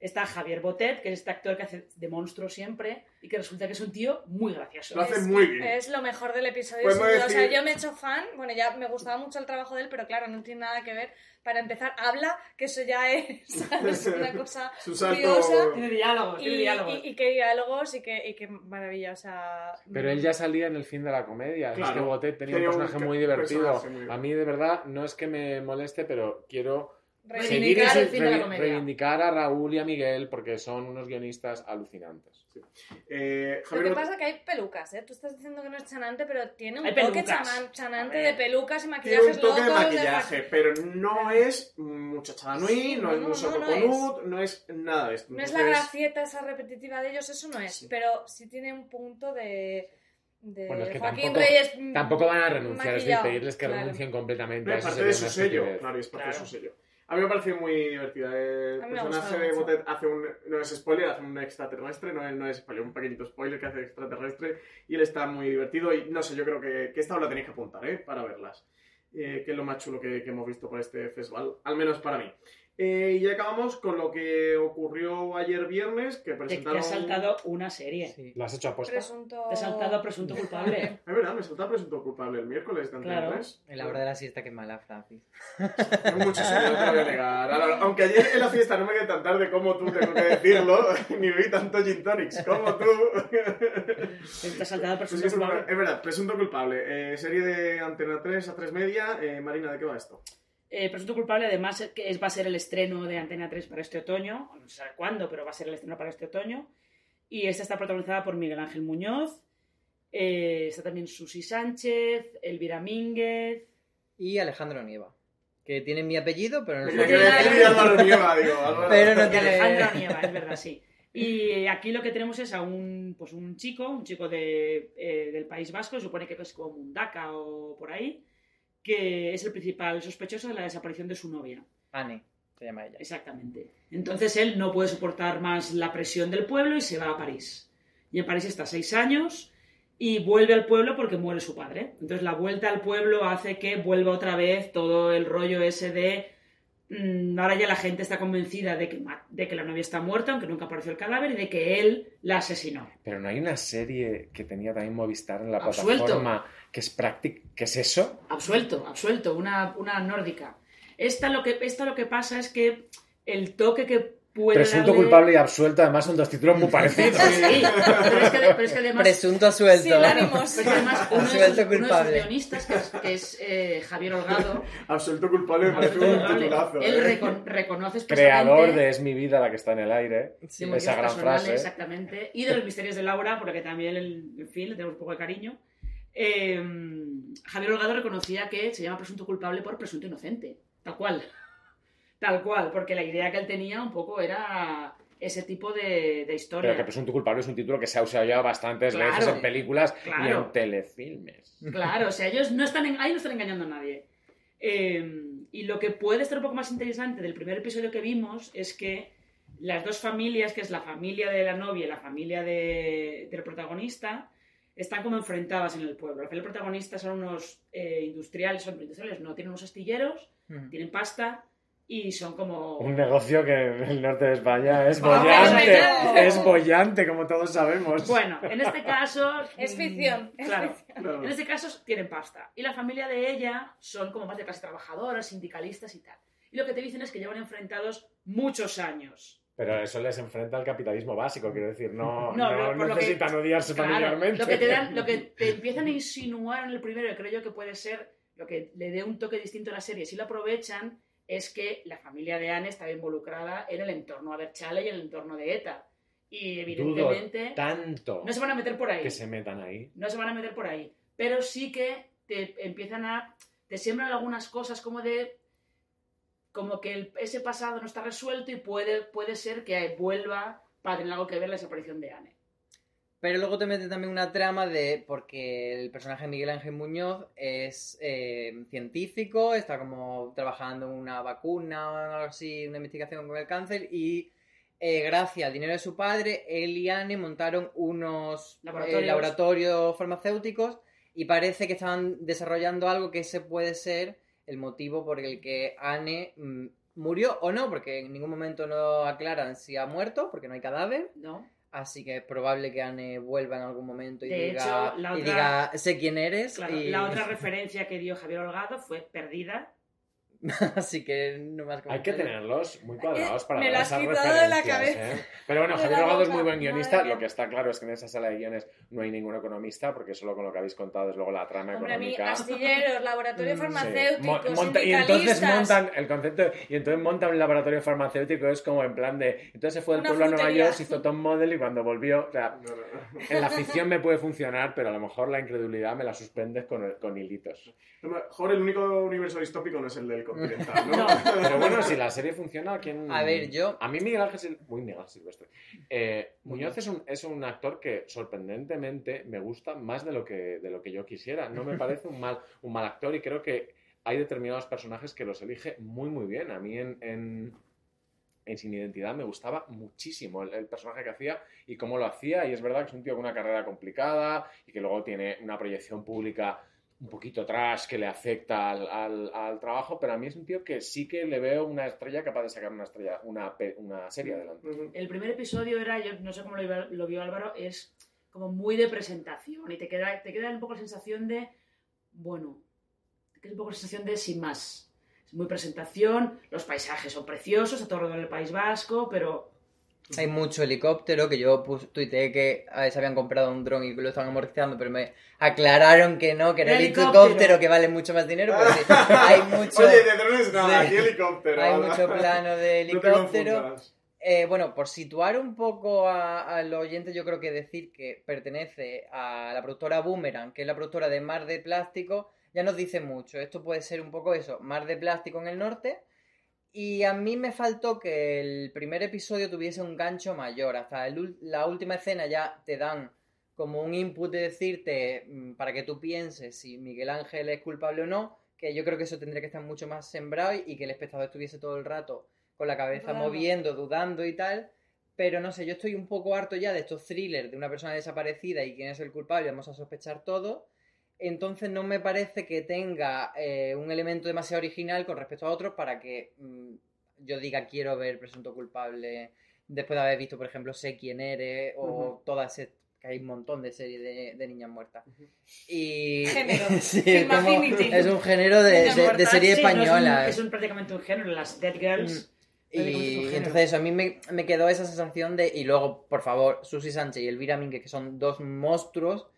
Está Javier Botet, que es este actor que hace de monstruo siempre y que resulta que es un tío muy gracioso. Lo hace Es- muy bien. Es lo mejor del episodio. Sin duda. O sea, decir- yo me he hecho fan. Bueno, ya me gustaba mucho el trabajo de él, pero claro, no tiene nada que ver. Para empezar, habla, que eso ya es, ¿sabes? una cosa un curiosa. Tiene diálogos, Y, tiene diálogos. y, y qué diálogos y qué, y qué maravilla. O sea, Pero él ya salía en el fin de la comedia. Claro. es que Botet tenía, Tenía un un personaje ca- muy divertido. personaje muy A mí, de verdad, no es que me moleste, pero quiero Reivindicar el fin de la comedia. reivindicar a Raúl y a Miguel porque son unos guionistas alucinantes. Eh, Lo que pasa es que hay pelucas, ¿eh? Tú estás diciendo que no es chanante, pero tiene un Hay toque chaman- chanante de pelucas y tiene maquillajes un toque de locos. maquillaje, pero no es muchacha Nui, Sí, no, no, es mucho no, no coconut, no es nada de esto. No es la Entonces, gracieta esa repetitiva de ellos, eso no es. Sí. Pero sí tiene un punto de. de Bueno, es que Joaquín tampoco, Reyes. tampoco van a renunciar, es decir, pedirles que claro. renuncien completamente. No, a es parte de su sello, claro, es parte de su sello. A mí me pareció muy divertida. El personaje de. Botet hace un. No es spoiler, hace un extraterrestre, no es, no es spoiler, un pequeñito spoiler que hace extraterrestre. Y él está muy divertido. Y no sé, yo creo que, que esta os la tenéis que apuntar, ¿eh? Para verlas. Eh, que es lo más chulo que, que hemos visto por este festival, al menos para mí. Eh, y ya acabamos con lo que ocurrió ayer viernes, que Te, te presentaron. has saltado una serie. Sí. ¿Lo has hecho aposta? Presunto. Te has saltado presunto culpable. Es verdad, me saltaba presunto culpable el miércoles de Antena Claro. 3. En la hora de la siesta que mala, Francis. Mucho sueño, no te voy a negar. Ahora, Aunque ayer en la fiesta no me quedé tan tarde como tú, tengo que decirlo, ni vi tanto gin tonics como tú. Te has saltado Pues presunto es, culpable. es verdad, presunto culpable. Eh, serie de Antena 3 a 3 media. Eh, Marina, ¿de qué va esto? Eh, Presunto culpable, además, es que es, va a ser el estreno de Antena 3 para este otoño. No se sabe cuándo, pero va a ser el estreno para este otoño. Y esta está protagonizada por Miguel Ángel Muñoz. eh, está también Susi Sánchez, Elvira Mínguez. Y Alejandro Nieva, que tiene mi apellido, pero no sé. Nieva, digo. Pero tiene... Alejandro Nieva, es verdad, sí. Y aquí lo que tenemos es a un, pues un chico, un chico de, eh, del País Vasco, se supone que es como Mundaka o por ahí, que es el principal sospechoso de la desaparición de su novia. Anne, se llama ella. Exactamente. Entonces él no puede soportar más la presión del pueblo y se va a París. Y en París está seis años y vuelve al pueblo porque muere su padre. Entonces la vuelta al pueblo hace que vuelva otra vez todo el rollo ese de... mm, ahora ya la gente está convencida de que, de que la novia está muerta, aunque nunca apareció el cadáver, y de que él la asesinó. Pero no hay una serie que tenía también Movistar en la Absuelto. plataforma que es práctica. ¿Qué es eso? Absuelto, absuelto, una, una nórdica. Esta lo, que, esta lo que pasa es que el toque que puede Presunto darle- culpable y absuelto, además son dos títulos muy parecidos. Sí, pero es que, pero es que además... Presunto suelto. Pero que además uno de, sus, Suelto uno de sus culpable. guionistas, que es, que es, eh, Javier Holgado, Absuelto culpable un culpable, titulazo. él ¿eh? recon- reconoce Creador de Es mi vida la que está en el aire. de motivos esa gran frase. exactamente, y de los misterios de Laura, porque también, el, en fin, le tenemos un poco de cariño. Eh, Javier Holgado reconocía que se llama presunto culpable por presunto inocente, tal cual. Tal cual, porque la idea que él tenía un poco era ese tipo de, de historia. Pero que Presunto culpable es un título que se ha usado ya bastantes Claro, veces en películas y claro. en telefilmes. Claro, o sea, ellos no están en- ahí no están engañando a nadie. Eh, y lo que puede estar un poco más interesante del primer episodio que vimos es que las dos familias, que es la familia de la novia y la familia de- del protagonista, están como enfrentadas en el pueblo. Del protagonista son unos eh, industriales, son industriales, no, tienen unos astilleros, Ujú. tienen pasta y son como... Un negocio que en el norte de España es bollante. Es bollante, como todos sabemos. Bueno, en este caso... Es ficción, es Claro. Claro. En este caso tienen pasta. Y la familia de ella son como más de clase trabajadora, sindicalistas y tal. Y lo que te dicen es que llevan enfrentados muchos años. Pero eso les enfrenta al capitalismo básico, quiero decir, no, No, no, lo que- necesitan odiarse Claro, familiarmente. Lo que, te dan, lo que te empiezan a insinuar en el primero, y creo yo que puede ser lo que le dé un toque distinto a la serie, si lo aprovechan, es que la familia de Anne estaba involucrada en el entorno Aberchale y en el entorno de ETA. Y Dudo evidentemente tanto no se van a meter por ahí. que se metan ahí. No se van a meter por ahí. Pero sí que te empiezan a. te siembran algunas cosas como de. como que el- ese pasado no está resuelto y puede, puede ser que vuelva para tener algo que ver la desaparición de Anne. Pero luego te mete también una trama de. porque el personaje de Miguel Ángel Muñoz es eh, científico, está como trabajando en una vacuna o algo así, una investigación con el cáncer, y eh, gracias al dinero de su padre, él y Anne montaron unos eh, Laboratorios. laboratorios farmacéuticos y parece que estaban desarrollando algo que ese puede ser el motivo por el que Anne mm, murió o no, porque en ningún momento no aclaran si ha muerto, porque no hay cadáver. ¿No? Así que es probable que Anne vuelva en algún momento y, De diga, hecho, la y otra- diga, sé quién eres. Claro, y- La otra referencia que dio Javier Holgado fue Perdida. Así que no más Hay que tenerlos muy cuadrados para Me lo has esas quitado de la referencias, cabeza. ¿eh? Pero bueno, Javier la Holgado es muy buen guionista. Madre Lo que está claro es que en esa sala de guiones no hay ningún economista, porque solo con lo que habéis contado es luego la trama Hombre, a mí, económica. astilleros, laboratorios Sí. farmacéuticos, Mo- monta- y entonces montan el concepto y entonces montan un laboratorio farmacéutico es como en plan de entonces se fue del pueblo a Nueva frutería. York se hizo Tom Model y cuando volvió o sea en la ficción me puede funcionar pero a lo mejor la incredulidad me la suspendes con, el- con hilitos A lo mejor el único universo distópico no es el del ¿no? pero bueno si la serie funciona ¿quién... A ver, yo- a mí Miguel Ángel Sil- muy Miguel Ángel Silvestre. Eh, Muñoz es un, es un actor que sorprendentemente me gusta más de lo que de lo que yo quisiera. No me parece un mal un mal actor y creo que hay determinados personajes que los elige muy muy bien. A mí en, en, en Sin Identidad me gustaba muchísimo el, el personaje que hacía y cómo lo hacía. Y es verdad que es un tío con una carrera complicada y que luego tiene una proyección pública un poquito trash que le afecta al, al- al trabajo, pero a mí es un tío que sí que le veo una estrella capaz de sacar una estrella, una, una serie adelante. El primer episodio era, yo no sé cómo lo, iba- lo vio Álvaro, es como muy de presentación y te queda, te queda un poco la sensación de, bueno, te queda un poco la sensación de sin más. Es muy presentación, los paisajes son preciosos, a todo alrededor del País Vasco, pero Hay mucho helicóptero que yo tuiteé que se habían comprado un dron y que lo estaban amortizando, pero me aclararon que no, que era Helicóptero. helicóptero, que vale mucho más dinero. Pero sí, hay mucho, Oye, de drones nada, Sí. aquí helicóptero. hay ¿verdad? mucho plano de helicóptero. Eh, bueno, por situar un poco a- al oyente, yo creo que decir que pertenece a la productora Boomerang, que es la productora de Mar de Plástico, ya nos dice mucho. Esto puede ser un poco eso, Mar de Plástico en el norte. Y a mí me faltó que el primer episodio tuviese un gancho mayor. Hasta el la última escena ya te dan como un input de decirte mm, para que tú pienses si Miguel Ángel es culpable o no, que yo creo que eso tendría que estar mucho más sembrado y, y que el espectador estuviese todo el rato con la cabeza moviendo, dudando y tal. Pero no sé, yo estoy un poco harto ya de estos thrillers de una persona desaparecida y quién es el culpable, vamos a sospechar todo. Entonces no me parece que tenga eh, un elemento demasiado original con respecto a otros para que mm, yo diga quiero ver presunto culpable después de haber visto, por ejemplo, Sé quién eres o Ujú. todas esas que hay un montón de series de, de niñas muertas. Y Género. Sí, es, como- Affinity. es un género de, de- de serie Sí, no, es un- española. es, un, prácticamente un género, las Dead Girls. Y un género. entonces eso, a mí me, me quedó esa sensación de... Y luego, por favor, Susi Sánchez y Elvira Mingue, que son dos monstruos,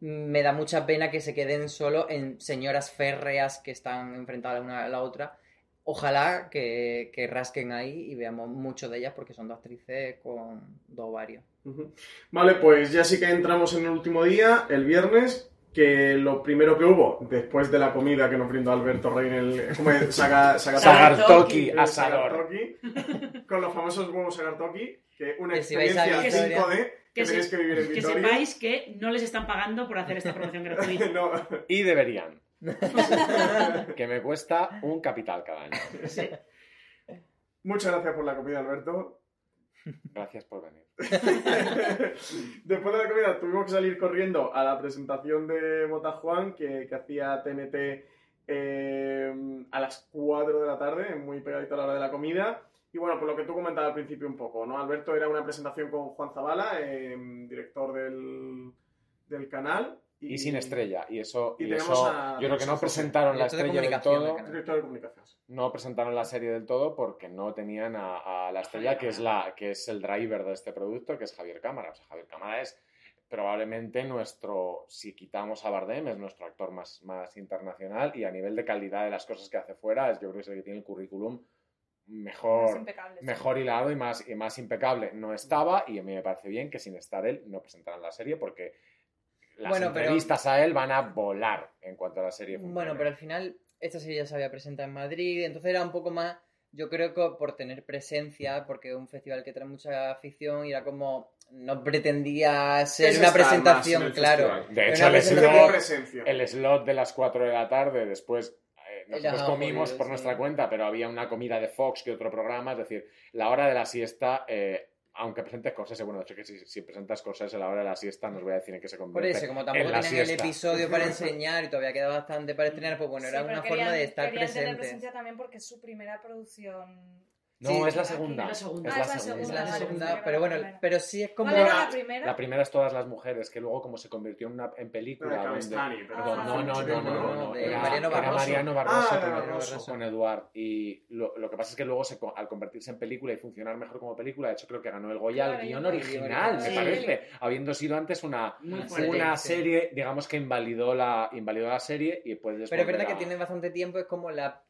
me da mucha pena que se queden solo en señoras férreas que están enfrentadas una a la otra. Ojalá que, que rasquen ahí y veamos mucho de ellas porque son dos actrices con dos ovarios. Ujú. Vale, pues ya sí que entramos en el último día, el viernes, que lo primero que hubo, después de la comida que nos brindó Alberto Rey en el... ¿Cómo es? Saga, saga- Sagartoki, el asador. Sagartoki, con los famosos huevos Sagartoki, que una Que experiencia Vitoria- 5D que, Que, se- que vivir en que Vitoria. sepáis que no les están pagando por hacer esta promoción gratuita. no, Y deberían. que me cuesta un capital cada año. Sí. muchas gracias por la comida, Alberto. Gracias por venir. Después de la comida tuvimos que salir corriendo a la presentación de Bota Juan que, que hacía TNT eh, a las 4 de la tarde, muy pegadito a la hora de la comida. Y bueno, por lo que tú comentabas al principio un poco, ¿no? Alberto era una presentación con Juan Zabala, eh, director del, del canal. Y, sin estrella. Y eso, Y eso a- yo creo que no presentaron la director de estrella del comunicación todo. Director de comunicaciones. No presentaron la serie del todo porque no tenían a, a la estrella que es la que es el driver de este producto, que es Javier Cámara. O sea, Javier Cámara es probablemente nuestro, si quitamos a Bardem, es nuestro actor más, más internacional y a nivel de calidad de las cosas que hace fuera, es, yo creo que es el que tiene el currículum mejor, mejor hilado y más, y más impecable. No estaba y a mí me parece bien que sin estar él no presentaran la serie porque las Bueno, pero- a él van a volar en cuanto a la serie. Bueno, pero al final esta serie ya se había presentado en Madrid, entonces era un poco más, yo creo que por tener presencia, porque es un festival que trae mucha afición y era como, no pretendía ser Es una presentación, claro. festival. De hecho, el presencia. el slot de las 4 de la tarde, después nosotros Era comimos por sí. nuestra cuenta, pero había una comida de Fox que otro programa, es decir, la hora de la siesta, eh, aunque presentes Scorsese, bueno, de hecho que si, si presentas Scorsese, la hora de la siesta nos voy a decir en qué se Por convierte. eso, como en tampoco la tenían el siesta. episodio para enseñar y todavía queda bastante para estrenar, pues bueno, Sí, era una querían- forma de estar querían tener presente. presencia también porque es su primera producción. No, Sí. es la segunda. Es la segunda. Es Ah, la es la segunda. Es segunda, la vale, segunda, pensé que pero bueno, pero sí es como... ¿Cuál era la primera? La primera es todas las mujeres, que luego como se convirtió en una en película. Donde- pero no, Ah, no, no, no, no, Era, Mariano era Barroso. Mariano Barroso, Ah, con, Barroso. con Eduard. Y lo, lo que pasa es que luego, se, co- al convertirse en película y funcionar mejor como película, de hecho creo que ganó el Goya Claro, al guion original, me parece, habiendo sido antes una, Una serie, digamos que invalidó la, invalidó la serie y puedes Pero es verdad que tiene bastante tiempo, es como la,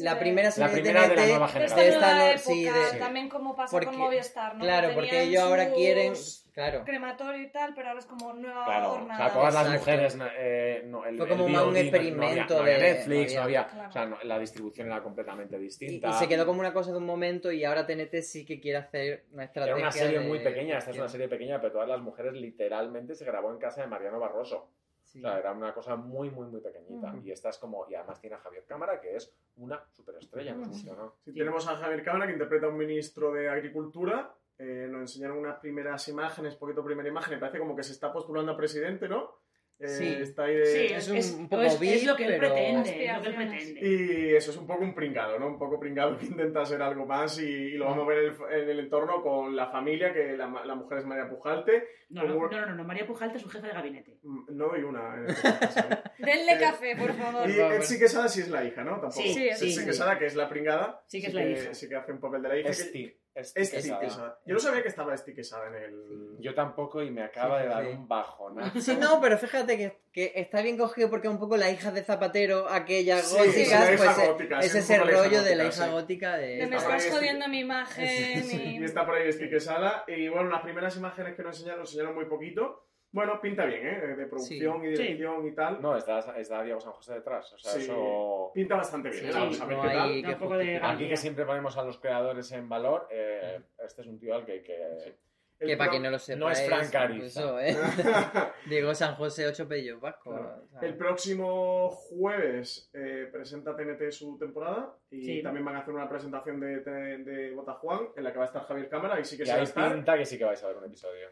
la de- primera La serie primera de la TNT, nueva De generación. de esta nueva época, sí, de- también como pasó porque- con Movistar, ¿no? Claro, Que porque ellos ahora quieren... Claro. crematorio y tal, pero ahora es como nueva Claro, o jornada. sea, todas las mujeres. eh, no, el, Fue como el más un experimento no había, no había de- Netflix, no no había-. Claro. O sea, no- la distribución era completamente distinta. y se quedó como una cosa de un momento y ahora TNT sí que quiere hacer una estrategia Era una serie de muy pequeña, esta es una serie pequeña, pero todas las mujeres literalmente se grabó en casa de Mariano Barroso. Sí. O sea, era una cosa muy, muy, muy pequeñita. Ujú. Y esta es como, y además tiene a Javier Cámara, que es una superestrella, nos Ujú. gusta, ¿no? Sí, Tenemos a Javier Cámara, que interpreta a un ministro de Agricultura. Eh, nos enseñaron unas primeras imágenes, poquito primera imagen, y parece como que se está postulando a presidente, ¿no? Eh, Sí. Está ahí de... Sí, Es es, un- es- un poco es- lo que él pero- pretende. Es lo que él Aspiraciones. pretende. Y eso es un poco un pringado, ¿no? Un poco pringado que intenta ser algo más y, y lo vamos a ver en el, en el entorno con la familia, que la, la mujer es María Pujalte. No, no, como- no, no, no, María Pujalte es su jefe de gabinete. Mm, No doy una en este ¿eh? Denle café, por favor. Y Etsy Quesada sí es la hija, ¿no? Tampoco. Sí, Sí, Etsy sí. Quesada, que es la pringada. Sí que es la hija. Sí que hace un papel de la hija. que- Esti, Quesada. Quesada. Yo no sabía que estaba Quesada en el... Yo tampoco y me acaba Sí, de dar sí. un bajonazo. Sí, no, pero fíjate que, que está bien cogido porque es un poco la hija de Zapatero, aquellas Sí, la hija pues eh, gótica, es un ese rollo de la gótica, hija sí. gótica de... De me estás jodiendo mi imagen y... Y está por ahí Quesada. Y bueno, las primeras imágenes que nos enseñaron, nos enseñaron muy poquito. Bueno, pinta bien, ¿eh? De producción y Sí. dirección y tal. No, está, está Diego San José detrás. O sea, Sí. eso... Pinta bastante bien. Sí, ¿eh? Vamos a ver no qué hay tal. que poco de. Aquí que siempre ponemos a los creadores en valor, eh, este es un tío al que hay que... El Que para quien no lo sepa, no es Frank Ariza. ¿eh? Diego San José, ocho pellos vascos. Claro. o sea. El próximo jueves eh, presenta TNT su temporada y Sí. también van a hacer una presentación de, de, de Botajuan en la que va a estar Javier Cámara y sí que Y se va a estar. pinta que sí que vais a ver un episodio.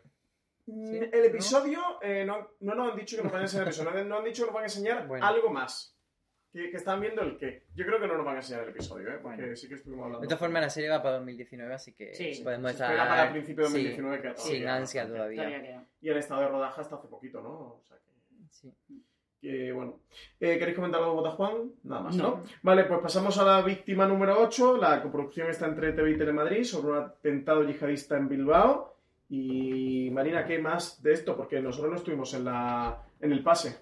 Mm, Sí, El episodio, eh, no, no nos han dicho que nos van a enseñar eso, no, no han dicho que nos van a enseñar Bueno. algo más. Que, que están viendo el qué. Yo creo que no nos van a enseñar el episodio, ¿eh? porque Bueno. sí que estuvimos De hablando. todas formas, la serie va para 2019, así que Sí. podemos estar... espera para el principio de sí, 2019 que todavía sin ansia todavía. Todavía. Y el estado de rodaje hasta hace poquito, ¿no? O sea que... Sí. Que, bueno. Eh, ¿Queréis comentar algo de Botajuan? Nada más, ¿no? No. Vale, pues pasamos a la víctima número 8. La coproducción está entre TV y Telemadrid sobre un atentado yihadista en Bilbao. Y Marina, ¿qué más de esto? Porque nosotros no estuvimos en, la, en el pase.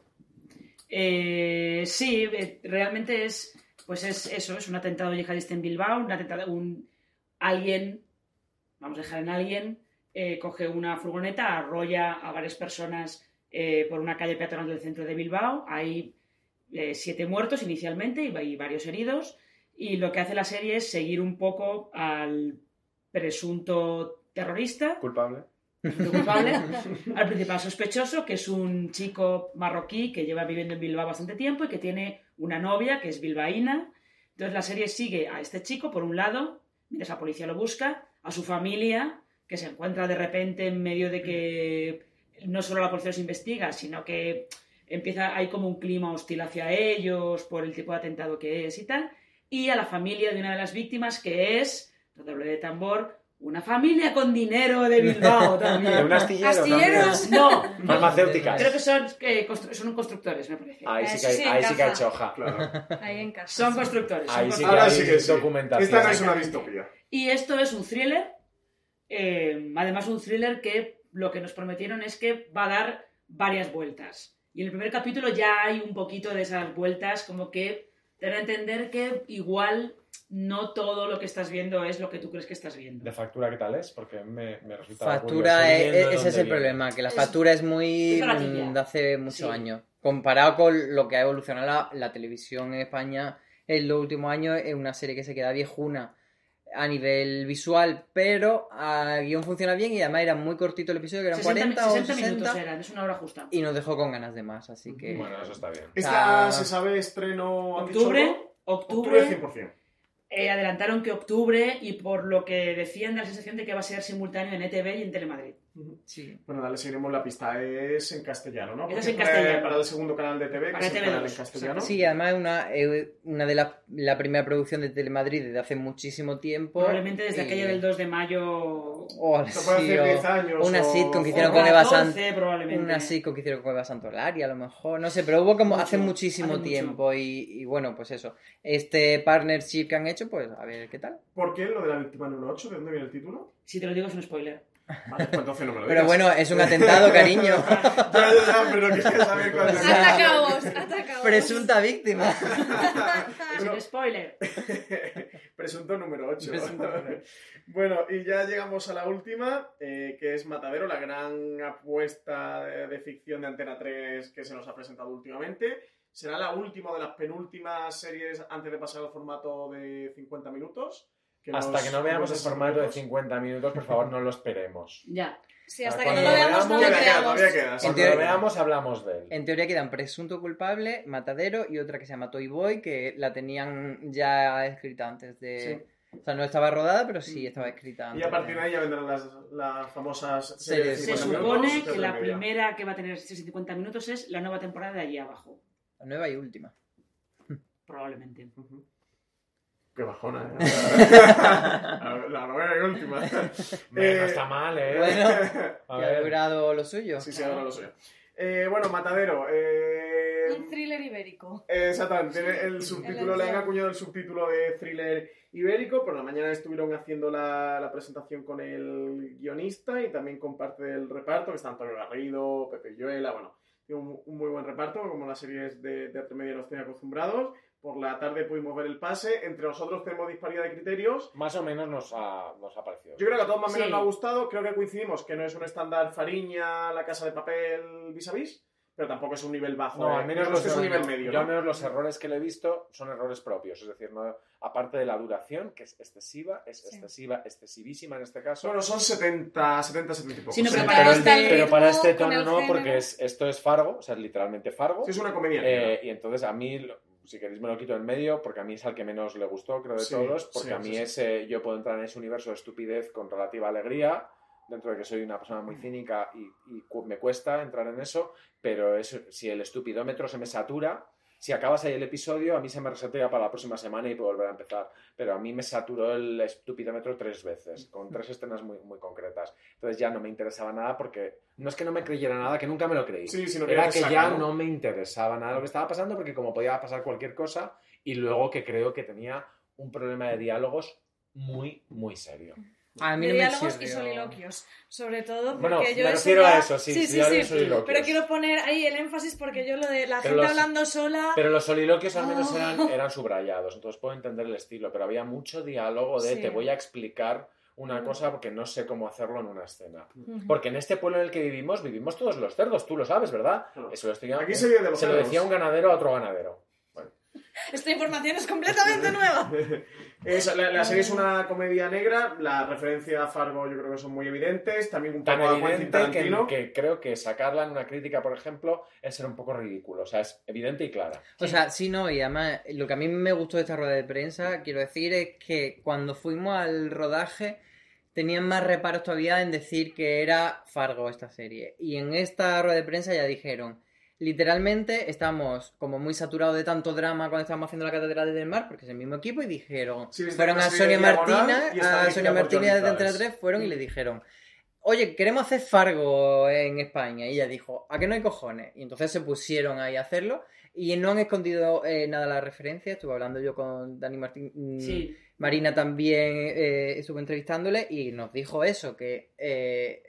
Eh, sí, eh, realmente es, pues es eso, es un atentado yihadista en Bilbao, un atentado, un alguien, vamos a dejar en alguien, eh, coge una furgoneta, arrolla a varias personas eh, por una calle peatonal del centro de Bilbao, hay siete muertos inicialmente y, y varios heridos, y lo que hace la serie es seguir un poco al presunto terrorista, ¿Culpable? culpable, al principal sospechoso, que es un chico marroquí que lleva viviendo en Bilbao bastante tiempo y que tiene una novia que es bilbaína. Entonces la serie sigue a este chico, por un lado, mientras la policía lo busca, a su familia, que se encuentra de repente en medio de que no solo la policía los investiga, sino que empieza, hay como un clima hostil hacia ellos por el tipo de atentado que es y tal, y a la familia de una de las víctimas que es, doble de tambor, una familia con dinero de Bilbao también. Un astillero ¿Astilleros? No. Farmacéuticas. Creo que son, eh, constru- son constructores, me parece. Ahí sí que sí ahí sí que hay choja. Ahí en casa. Son constructores. son Ahí sí que Ahora hay sí que sí. documentación. Esta no es una distopía. Y esto es un thriller, eh, además un thriller que lo que nos prometieron es que va a dar varias vueltas. Y en el primer capítulo ya hay un poquito de esas vueltas, como que te a entender que igual no todo lo que estás viendo es lo que tú crees que estás viendo. ¿De factura qué tal es? Porque me, me resulta Factura, eh, viendo ese es el viene. problema, que la Es- factura es muy es baratilla. mm, de hace muchos Sí. años. Comparado con lo que ha evolucionado la, la televisión en España en los últimos años, es una serie que se queda viejuna a nivel visual, pero a guion funciona bien y además era muy cortito el episodio, que eran 60, 40 o 60 60 minutos eran, es una hora justa. y nos dejó con ganas de más, así que... Bueno, eso está bien. ¿Esta Ah. se sabe estreno Octubre, octubre, Octubre 100%. Eh, adelantaron que octubre y por lo que decían da la sensación de que va a ser simultáneo en ETV y en Telemadrid. Sí. Bueno, dale, seguiremos la pista. Es en castellano, ¿no? Es en castellano. Para el segundo canal de TV, que es el TV2, canal en castellano. Sí, además es una, es una de las la primera producción de Telemadrid desde hace muchísimo tiempo. Probablemente desde y- aquella del 2 de mayo. o Esto puede sí, hacer o 10 años. Una o- sitcom que hicieron o con Eva 14 Sant- probablemente. Una sitcom que hicieron con Eva Santolari, a lo mejor. No sé, pero hubo como Mucho, hace muchísimo hace tiempo. Y, y bueno, pues eso. Este partnership que han hecho, pues a ver qué tal. ¿Por qué lo de la víctima número 8? ¿De dónde viene el título? Si te lo digo es un spoiler. Vale, pues entonces no me lo Pero bueno, es un atentado, cariño. ya, ya, ya, pero saber cuál es. Atacaos, atacaos. Presunta víctima. Es un spoiler. Presunto número 8. Presunto número bueno, y ya llegamos a la última, eh, que es Matadero, la gran apuesta de, de ficción de Antena 3 que se nos ha presentado últimamente. Será la última de las penúltimas series antes de pasar al formato de 50 minutos. Que Hasta que no veamos el formato de minutos. 50 minutos, por favor, no lo esperemos. Ya. Sí, hasta que Cuando no lo veamos, no lo queda. Cuando teoría- lo veamos, hablamos de él. En teoría quedan presunto culpable, matadero y otra que se llama Toy Boy, que la tenían ya escrita antes de. O sea, no estaba rodada, pero sí estaba escrita Y antes. a partir de- ahí ya vendrán las, las famosas Series. Se 50 supone minutos, que la primera que va a tener 650 minutos es la nueva temporada de allí abajo. La nueva y última. Probablemente. Qué bajona, ¿eh? la novena y última. Eh, está mal, ¿eh? Bueno, que ha logrado lo suyo. Sí, sí, ahora lo sé. Eh, bueno, Matadero. eh, Un thriller ibérico. eh, exactamente, tiene el subtítulo, El le han acuñado el subtítulo de thriller ibérico. Por la mañana estuvieron haciendo la, la presentación con el guionista y también con parte del reparto, que está Antonio Garrido, Pepe Lluela, bueno, tiene un, un muy buen reparto, como las series de Teatro Media nos tienen acostumbrados. Por la tarde pudimos ver el pase. Entre nosotros tenemos disparidad de criterios. Más o menos nos ha, nos ha parecido. Yo creo que a todos más o menos Sí. nos ha gustado. Creo que coincidimos que no es un estándar Fariña, la casa de papel vis a vis, pero tampoco es un nivel bajo. No, eh. al menos los, es un nivel medio. yo al ¿no? menos los errores que le he visto son errores propios. Es decir, no, aparte de la duración, que es excesiva, es excesiva, excesivísima en este caso. Bueno, son 70, 70, 70 y pocos. Sí, no, Sí, pero para pero, este pero para este tono no, porque es, esto es Fargo, o sea, es literalmente Fargo. Sí, es una comedia. Eh, y entonces a mí, si queréis me lo quito en medio, porque a mí es al que menos le gustó, creo, de Sí, todos, porque sí, a mí sí, sí. ese, yo puedo entrar en ese universo de estupidez con relativa alegría, dentro de que soy una persona Mm. muy cínica y, y cu- me cuesta entrar en eso, pero es, si el estupidómetro se me satura, si acabas ahí el episodio, a mí se me resetea para la próxima semana y puedo volver a empezar. Pero a mí me saturó el estupidómetro tres veces, con tres escenas muy, muy concretas. Entonces ya no me interesaba nada porque no es que no me creyera nada, que nunca me lo creí. Sí, sino que Era que ya ¿no? no me interesaba nada lo que estaba pasando porque como podía pasar cualquier cosa y luego que creo que tenía un problema de diálogos muy, muy serio. A mí de no me diálogos y soliloquios, sobre todo porque Bueno, yo me eso refiero ya- a eso, sí, sí, sí. Pero quiero poner ahí el énfasis porque yo lo de la Pero gente los- hablando sola... Pero los soliloquios al menos Oh. eran, eran subrayados, entonces puedo entender el estilo, pero había mucho diálogo de Sí. te voy a explicar una Mm. cosa porque no sé cómo hacerlo en una escena. Porque en este pueblo en el que vivimos, vivimos todos los cerdos, tú lo sabes, ¿verdad? Claro. Eso lo estoy- Aquí se vive de los se lo decía un ganadero a otro ganadero. Esta información es completamente nueva. Es- la, la serie es una comedia negra, la referencia a Fargo yo creo que son muy evidentes, también un Tan poco evidente que, que creo que sacarla en una crítica, por ejemplo, es ser un poco ridículo. O sea, es evidente y clara. O sea, sí, no, y además lo que a mí me gustó de esta rueda de prensa, quiero decir, es que cuando fuimos al rodaje tenían más reparos todavía en decir que era Fargo esta serie. Y en esta rueda de prensa ya dijeron, literalmente estamos como muy saturados de tanto drama cuando estábamos haciendo la Catedral del Mar, porque es el mismo equipo, y dijeron, Sí, de fueron a Sonia Martina, a Sonia Martínez de Antena Flores. 3, fueron y le dijeron, oye, queremos hacer Fargo en España. Y ella dijo, ¿a qué no hay cojones? Y entonces se pusieron ahí a hacerlo y no han escondido eh, nada la referencia. Estuve hablando yo con Dani Martín. mm, Sí. Marina también eh, estuvo entrevistándole y nos dijo eso, que eh,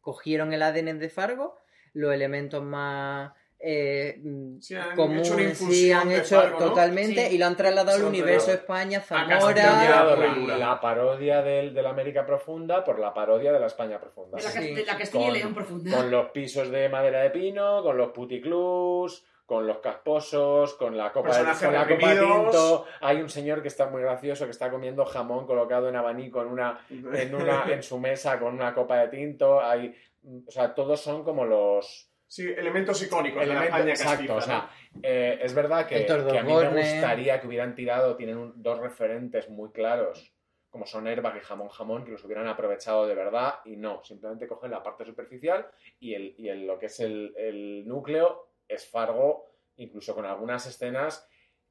cogieron el ADN de Fargo, los elementos más eh, mm, Sí, han comunes, hecho una sí, infusión han de hecho Fargo, ¿no? totalmente Sí. y lo han trasladado al universo. España, A Zamora. y la, parodia del, de la América Profunda por la parodia de la España Profunda. De la, Sí. de la Castilla y Con- León profunda. Con los pisos de madera de pino, con los puticlús, con los casposos, con la copa de con la copa tinto. Hay un señor que está muy gracioso que está comiendo jamón colocado en abanico en una en una en su mesa con una copa de tinto. Hay, o sea, todos son como los Sí, elementos icónicos de la exacto. O sea, eh, es verdad que, a mí me gustaría que hubieran tirado, tienen un- dos referentes muy claros, como son Airbag y Jamón Jamón, que los hubieran aprovechado de verdad y no, simplemente cogen la parte superficial y, el, y el- lo que es el, el núcleo es Fargo, incluso con algunas escenas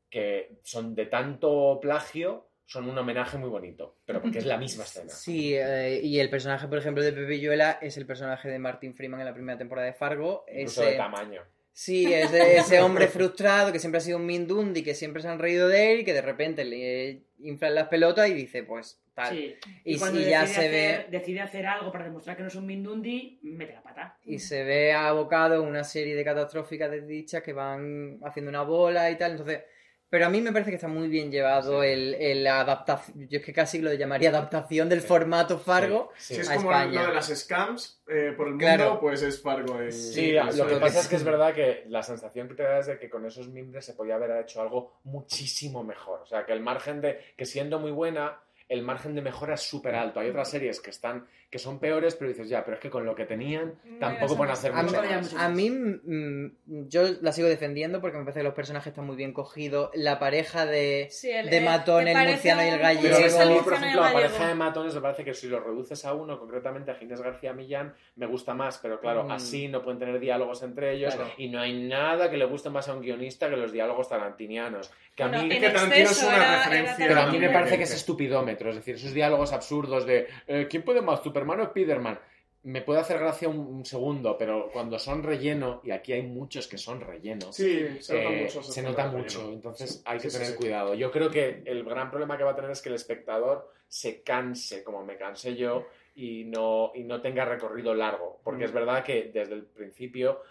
que son de tanto plagio, son un homenaje muy bonito, pero porque es la misma escena. Sí, eh, y el personaje, por ejemplo, de Pepe Villuela es el personaje de Martin Freeman en la primera temporada de Fargo. Incluso Ese- de tamaño. Sí, es de ese hombre frustrado que siempre ha sido un mindundi, que siempre se han reído de él y que de repente le inflan las pelotas y dice, pues tal. Sí. Y, cuando y ya decide se hacer, ve decide hacer algo para demostrar que no es un Mindundi, mete la pata. y se ve abocado en una serie de catastróficas desdichas que van haciendo una bola y tal. Entonces, pero a mí me parece que está muy bien llevado el, el adaptación. Yo es que casi lo llamaría adaptación del formato Fargo Sí, Si es a como España. lo de las scams eh, por el mundo, Claro. pues es Fargo. en- Sí, en lo que pasa es que es verdad que la sensación que te da es de que con esos mimbres se podía haber hecho algo muchísimo mejor. O sea, que el margen de que siendo muy buena, el margen de mejora es súper alto. Hay otras series que están que son peores, pero dices, ya, pero es que con lo que tenían tampoco pueden hacer A mí, mucho Mucho más. a mí, mm, yo la sigo defendiendo porque me parece que los personajes están muy bien cogidos. La pareja de, Sí, el- de el- Matón, el murciano y el un- gallego. Pero a mí, por ejemplo, la pareja de matones me parece que si lo reduces a uno, concretamente a Ginés García Millán, me gusta más, pero claro, Mm. así no pueden tener diálogos entre ellos Claro. y no hay nada que le guste más a un guionista que los diálogos tarantinianos. Que a mí, que Tarantino es una era- era referencia. pero a mí me parece que es estupidómetro, es decir, esos diálogos absurdos de eh, ¿quién puede más, Superman o Spiderman? Me puede hacer gracia un, un segundo, pero cuando son relleno, y aquí hay muchos que son relleno, Sí, se nota eh, mucho. se nota mucho, entonces hay que sí, tener sí. cuidado. Yo creo que el gran problema que va a tener es que el espectador se canse, como me cansé yo, y no, y no tenga recorrido largo, porque Mm. es verdad que desde el principio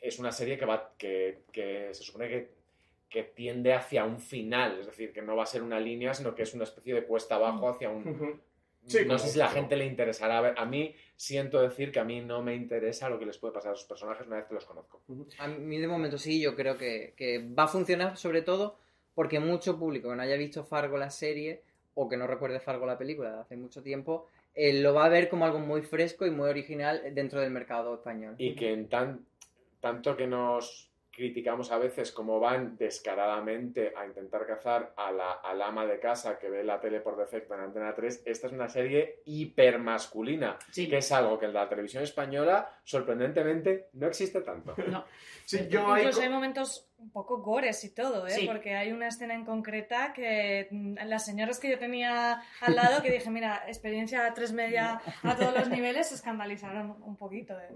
es una serie que, va, que, que se supone que, que tiende hacia un final, es decir, que no va a ser una línea, sino que es una especie de cuesta abajo hacia un... Sí, no sé si la gente le interesará. A, ver, a mí siento decir que a mí no me interesa lo que les puede pasar a sus personajes una vez que los conozco. A mí de momento sí, yo creo que, que va a funcionar sobre todo porque mucho público que no haya visto Fargo la serie o que no recuerde Fargo la película de hace mucho tiempo, eh, lo va a ver como algo muy fresco y muy original dentro del mercado español. y que en tan, tanto que nos criticamos a veces como van descaradamente a intentar cazar a la, al ama de casa que ve la tele por defecto en Antena 3, esta es una serie hipermasculina, Sí. que es algo que en la televisión española sorprendentemente no existe tanto. No. Sí, yo Incluso hay momentos un poco gores y todo, ¿eh? Sí. Porque hay una escena en concreta que mm, las señoras que yo tenía al lado, que dije, mira, experiencia a tres media a todos los niveles, se escandalizaron un poquito. ¿eh?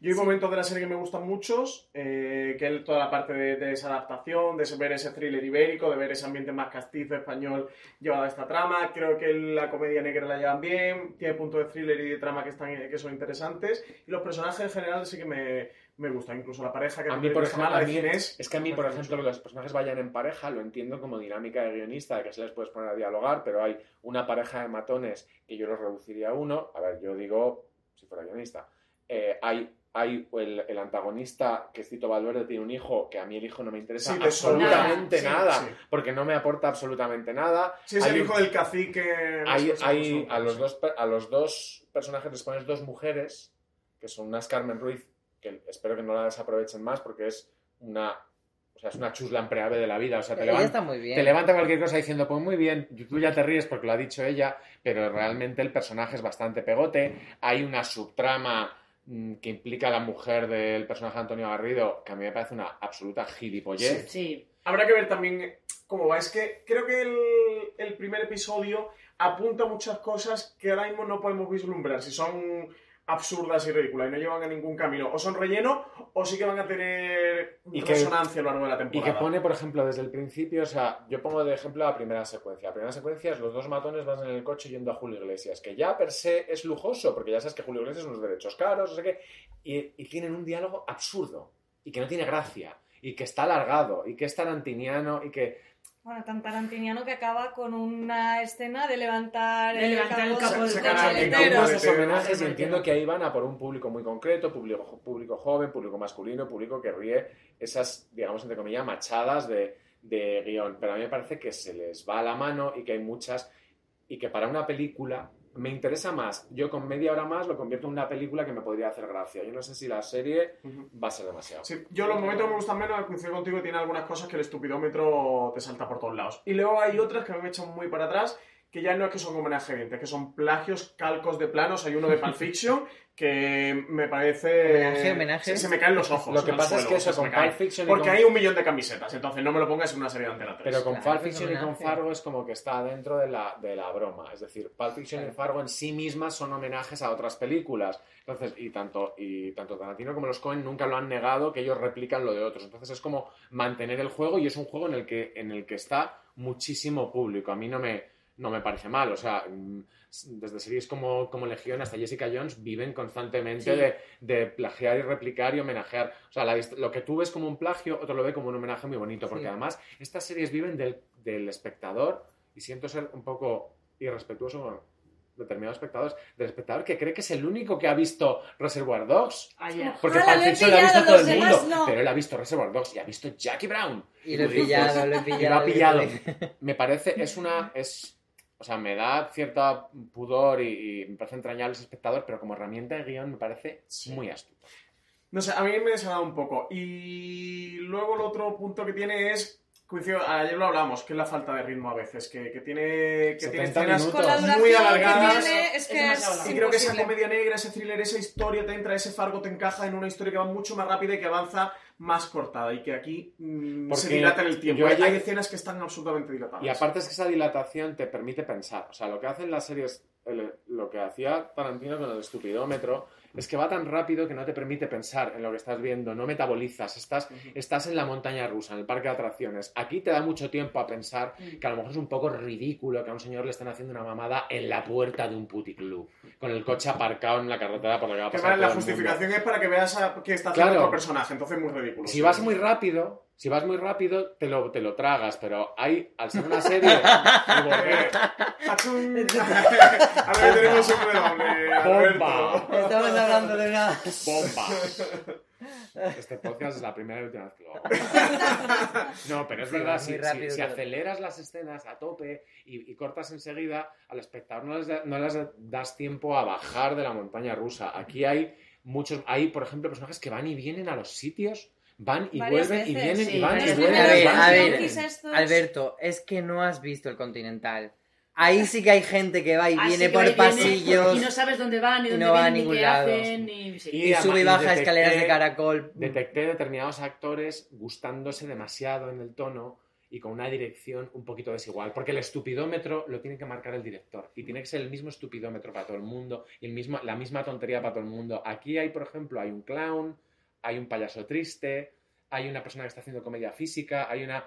Yo hay Sí. momentos de la serie que me gustan muchos, eh, que es toda la parte de, de esa adaptación, de ver ese thriller ibérico, de ver ese ambiente más castizo español llevado a esta trama. Creo que la comedia negra la llevan bien, tiene puntos de thriller y de trama que, están, que son interesantes. Y los personajes en general sí que me, me gustan, incluso la pareja que A mí, por ejemplo, a mí- Ginés, es que a mí, por ejemplo, que los personajes vayan en pareja, lo entiendo como dinámica de guionista, que se les puedes poner a dialogar, pero hay una pareja de matones que yo los reduciría a uno. A ver, yo digo, si fuera guionista, eh, hay, hay el, el antagonista, que es Tito Valverde, tiene un hijo, que a mí el hijo no me interesa Sí, absolutamente Nada, nada, sí, sí. porque no me aporta absolutamente nada. Sí, es Hay el hijo del cacique. hay, hay- a, los dos, a los dos personajes les pones dos mujeres, que son unas Carmen Ruiz, que espero que no la desaprovechen más porque es una, o sea, es una chusla empreave de la vida. O sea, te, Ella levan- está muy bien. te levanta cualquier cosa diciendo, pues muy bien, tú ya te ríes porque lo ha dicho ella, pero realmente el personaje es bastante pegote. Hay una subtrama mm, que implica a la mujer del personaje de Antonio Garrido, que a mí me parece una absoluta gilipollez. Sí. Habrá que ver también cómo va. Es que creo que el, el primer episodio apunta muchas cosas que ahora mismo no podemos vislumbrar. Si son absurdas y ridículas y no llevan a ningún camino. O son relleno o sí que van a tener Y que- resonancia a lo largo de la Y temporada. que pone, por ejemplo, desde el principio, o sea, yo pongo de ejemplo la primera secuencia. La primera secuencia es los dos matones van en el coche yendo a Julio Iglesias, que ya per se es lujoso, porque ya sabes que Julio Iglesias unos derechos caros, no sé qué, y, y tienen un diálogo absurdo, y que no tiene gracia, y que está alargado, y que es tarantiniano, y que... Bueno, tan tarantiniano que acaba con una escena de levantar De levantar el capó del coche. el homenajes, y entiendo que ahí van a por un público muy concreto, público, público joven, público masculino, público que ríe esas, digamos, entre comillas, machadas de, de guion. Pero a mí me parece que se les va a la mano y que hay muchas, y que para una película me interesa más. Yo con media hora más lo convierto en una película que me podría hacer gracia. Yo no sé si la serie va a ser demasiado. Sí, yo los momentos que me gustan menos, coincido contigo, tiene algunas cosas que el estupidómetro te salta por todos lados. Y luego hay otras que me echan muy para atrás, que ya no es que son homenaje evidente, que son plagios, calcos de planos. Hay uno de Pulp Fiction que me parece... Homenaje, homenaje. Se, se me caen los ojos. Lo que pasa es que eso con. Pulp Fiction Porque con- hay un millón de camisetas, entonces no me lo pongas en una serie de Antena 3. Pero con Claro, Pulp Fiction y con. Fargo es como que está dentro de la, de la broma. Es decir, Pulp Fiction y Fargo en sí mismas son homenajes a otras películas. Entonces, y tanto, y tanto Tarantino como los Cohen nunca lo han negado que ellos replican lo de otros. Entonces es como mantener el juego y es un juego en el que, en el que está muchísimo público. A mí no me, no me parece mal. O sea, mm, desde series como, como Legión hasta Jessica Jones viven constantemente Sí. de, de plagiar y replicar y homenajear. O sea, la lo que tú ves como un plagio, otro lo ve como un homenaje muy bonito. Porque Sí. además estas series viven del, del espectador y siento ser un poco irrespetuoso con determinados espectadores, del espectador que cree que es el único que ha visto Reservoir Dogs. Ah, ya. Porque Pulp lo he Fiction lo ha visto pillado, todo el mundo, no. pero él ha visto Reservoir Dogs y ha visto Jackie Brown. Y lo he pillado, lo he y lo pillado. ha pillado. Me parece, es una, es, o sea, me da cierta pudor y, y me parece entrañable ese espectador, pero como herramienta de guion me parece muy astuto. No sé, a mí me desagrada un poco. Y luego el otro punto que tiene es, coincido, ayer lo hablamos, que es la falta de ritmo a veces, que, que tiene, que tiene 70 escenas muy que alargadas. tiene, es Es que es, largo. Y creo que esa comedia negra, ese thriller, esa historia te entra, ese fargo te encaja en una historia que va mucho más rápida y que avanza más cortada y que aquí mm, se dilata en el tiempo. Hay escenas que están absolutamente dilatadas. Y aparte es que esa dilatación te permite pensar. O sea, lo que hacen las series, el- lo que hacía Tarantino con el estupidómetro, es que va tan rápido que no te permite pensar en lo que estás viendo, no metabolizas, estás, estás en la montaña rusa, en el parque de atracciones. Aquí te da mucho tiempo a pensar que a lo mejor es un poco ridículo que a un señor le estén haciendo una mamada en la puerta de un puticlub, con el coche aparcado en la carretera por la que va a Que pasar la mundo. justificación es para que veas a- que está haciendo Claro. otro personaje, entonces es muy ridículo. Si vas muy rápido, si vas muy rápido, te lo, te lo tragas, pero hay, al ser una serie, y volver- Achún. a ver, tenemos un redoble. Alberto. ¡Bomba! Estamos hablando de una... ¡Bomba! Este podcast es la primera y última vez que lo hago. No, pero es Sí, verdad, si, si- aceleras las escenas a tope y, y cortas enseguida, al espectador no les, da- no les das tiempo a bajar de la montaña rusa. Aquí hay muchos, hay, por ejemplo, personajes que van y vienen a los sitios, van y Varias vuelven y vienen y van y vuelven. A ver, y van a y ver, vienen. estos- Alberto, es que no has visto el Continental. Ahí sí que hay gente que va y Así viene que por viene pasillos Y no sabes dónde van, ni y dónde no va a vienen, ni ningún qué lado. hacen, sí. y, además- sube y y baja detecté- escaleras de caracol. Detecté determinados actores gustándose demasiado en el tono y con una dirección un poquito desigual. Porque el estupidómetro lo tiene que marcar el director. Y tiene que ser el mismo estupidómetro para todo el mundo y el mismo, la misma tontería para todo el mundo. Aquí hay, por ejemplo, hay un clown, hay un payaso triste, hay una persona que está haciendo comedia física, hay una...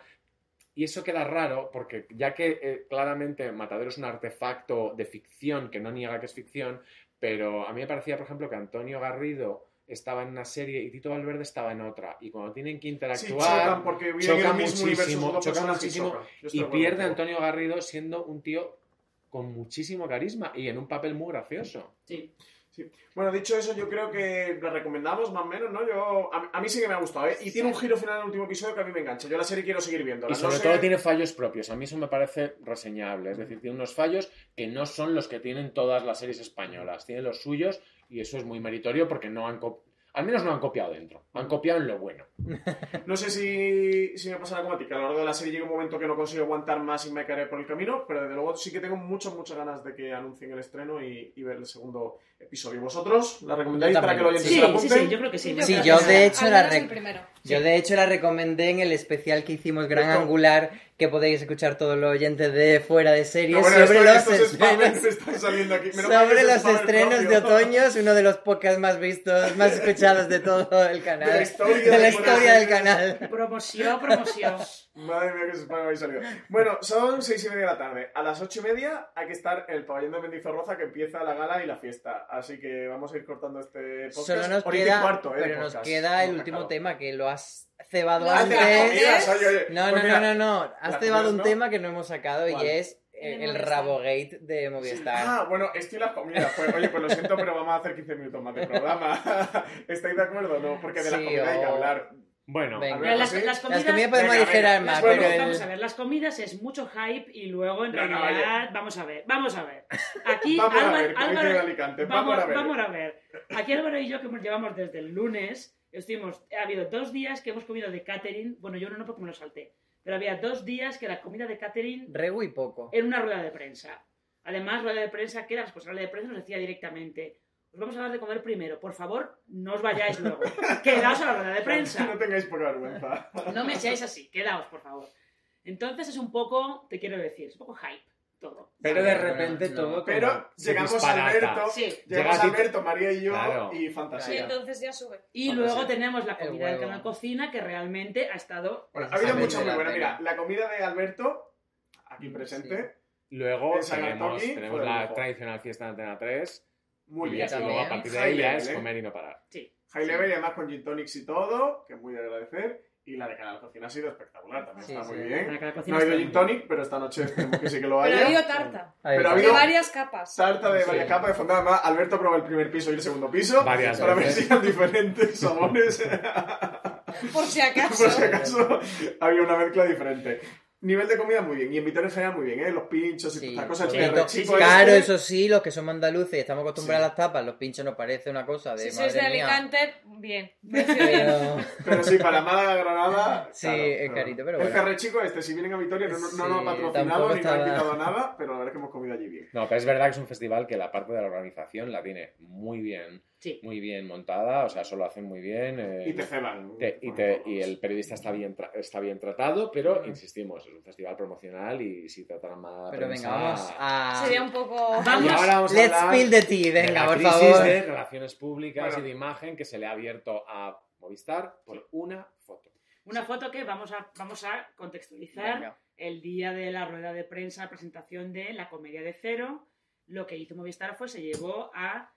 Y eso queda raro porque ya que eh, claramente Matadero es un artefacto de ficción que no niega que es ficción, pero a mí me parecía, por ejemplo, que Antonio Garrido estaba en una serie y Tito Valverde estaba en otra. Y cuando tienen que Sí, interactuar, chocan porque chocan muchísimo, chocan muchísimo y pierde. Antonio Garrido siendo un tío con muchísimo carisma y en un papel muy gracioso. Sí. Sí. Bueno, dicho eso, yo creo que la recomendamos más o menos, ¿no? Yo, a, a mí sí que me ha gustado, ¿eh? Y tiene un giro final en el último episodio que a mí me engancha. Yo la serie quiero seguir viendo. Y sobre todo tiene fallos propios. A mí eso me parece reseñable. Es decir, tiene unos fallos que no son los que tienen todas las series españolas. Tiene los suyos y eso es muy meritorio porque no han, co- Al menos no han copiado dentro, han copiado en lo bueno. No sé si, si me pasará como a ti, que a lo largo de la serie llega un momento que no consigo aguantar más y me caeré por el camino, pero desde luego sí que tengo muchas, muchas ganas de que anuncien el estreno y, y ver el segundo episodio. ¿Vosotros la recomendáis Yo para que lo oyentes Sí, se la sí, apunten? sí, yo creo que sí. Sí, yo de hecho la yo de hecho la recomendé en el especial que hicimos Gran Angular que podéis escuchar todos los oyentes de fuera de series Ah, bueno, sobre esto- los estrenos están saliendo aquí. Menos mal que sobre es los spammer estrenos de otoño, es uno de los podcasts más vistos, más escuchados de todo el canal. De la historia de la de historia Fuera de del canal. Promoción, promoción. Madre mía, que se habéis salido. Bueno, son seis y media de la tarde. A las ocho y media hay que estar en el pabellón de Mendizorroza que empieza la gala y la fiesta. Así que vamos a ir cortando este podcast. Solo nos queda, cuarto, eh, pero nos queda el último tema que lo has cebado has antes. Comidas, oye, oye. No, Pues no, mira, no, no, no. Has las cebado comidas un no. tema que no hemos sacado ¿Cuál? y es El. Rabogate de Movistar. Ah, bueno, esto y las comidas. Pues, oye, pues lo siento, pero vamos a hacer 15 minutos más de programa. ¿Estáis de acuerdo o no? Porque de la Sí, comida hay que hablar. Bueno, Venga. A ver, Las, ¿sí? las Las comidas... comidas podemos Venga, más, Bueno, pero el... Vamos a ver, las comidas es mucho hype y luego en No, no, realidad, vamos a ver, vamos a ver. Aquí Vamos a Álvaro, ver, como dice Álvaro- Alicante. vamos, Vamos a ver. vamos a ver. Aquí Álvaro y yo que nos llevamos desde el lunes, estuvimos, ha habido dos días que hemos comido de catering, bueno, yo uno no porque me lo salté, pero había dos días que la comida de catering Regu y poco. en una rueda de prensa. Además, rueda de prensa que la responsable de prensa nos decía directamente, os vamos a dar de comer primero, por favor, no os vayáis luego, quedaos a la rueda de prensa. No tengáis poca vergüenza. No me seáis así, quedaos, por favor. Entonces es un poco, te quiero decir, es un poco hype todo. pero de repente no. todo. Pero llegamos disparata. Alberto, Sí. llegamos Llega a Alberto, María y yo Claro. y Y fantasía. entonces ya sube. Y Fantasía. luego tenemos la comida del canal Cocina, que realmente ha estado... Bueno, ha habido mucha muy buena. Mira, la comida de Alberto, aquí presente, Luego tenemos, la lujo. tradicional fiesta de Antena 3. muy y bien. y luego a partir de ahí ya es ¿eh? comer y no parar. Sí. High level y además con gin tonics y todo, que es muy de agradecer. Y la de Canal Cocina ha sido espectacular, también Sí, está sí. muy bien. No ha habido gin tonic, pero esta noche esperemos que sí que lo haya. Pero ha habido tarta. Pero ha está. De habido- varias capas. Tarta de Sí. varias capas de fondant. Además, Alberto prueba el primer piso y el segundo piso. Varias para ver si eran diferentes sabores. Por si acaso. Por si acaso había una mezcla diferente. Nivel de comida muy bien. Y en Vitoria en general muy bien, ¿eh? Los pinchos y Sí, estas cosas. sí, El perrechico Claro, este- eso sí, los que somos andaluces y estamos acostumbrados Sí. a las tapas, los pinchos nos parece una cosa de Si sois de mía. Alicante, bien. Pero... Pero sí, para Málaga, Granada. Sí, claro, es pero- carito, pero El bueno. carrechico este, si vienen a Vitoria, no, no, no lo Sí, han patrocinado ni nos estaba- quitado nada, pero la verdad es que hemos comido allí bien. No, pero es verdad que es un festival que la parte de la organización la tiene muy bien, Sí. muy bien montada, o sea, eso lo hacen muy bien. eh, Y te ceban. te- y, te- el periodista está bien, tra- está bien tratado, pero insistimos, es un festival promocional y si trataran mal a Pero prensa- venga, vamos a... Sería un poco... Vamos. ahora vamos a Let's hablar spill the tea, de venga, la por crisis favor. de relaciones públicas Bueno. y de imagen que se le ha abierto a Movistar por una foto. Una foto que vamos a, vamos a contextualizar Venga. el día de la rueda de prensa, presentación de la comedia de cero. Lo que hizo Movistar fue se llevó a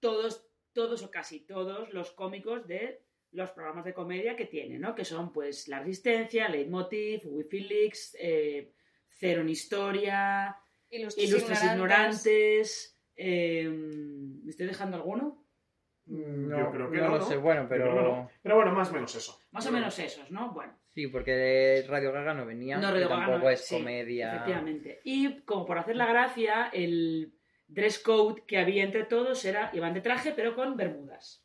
todos, todos o casi todos los cómicos de los programas de comedia que tiene, ¿no? Que son pues La Resistencia, Leitmotiv, Wi-Fi Leaks, eh, Cero en Historia, Ilustres, Ilustres ignorantes. Ignorantes. eh, ¿Me estoy dejando alguno? No, Yo creo que no no, lo sé, bueno, pero... no. Pero bueno, más o menos eso. Más o menos esos, ¿no? Bueno. Sí, porque de Radio Gaga no venía, No, Radio Gaga tampoco no, es sí, comedia... Efectivamente. Y como por hacer la gracia, el dress code que había entre todos era, iban de traje, pero con bermudas.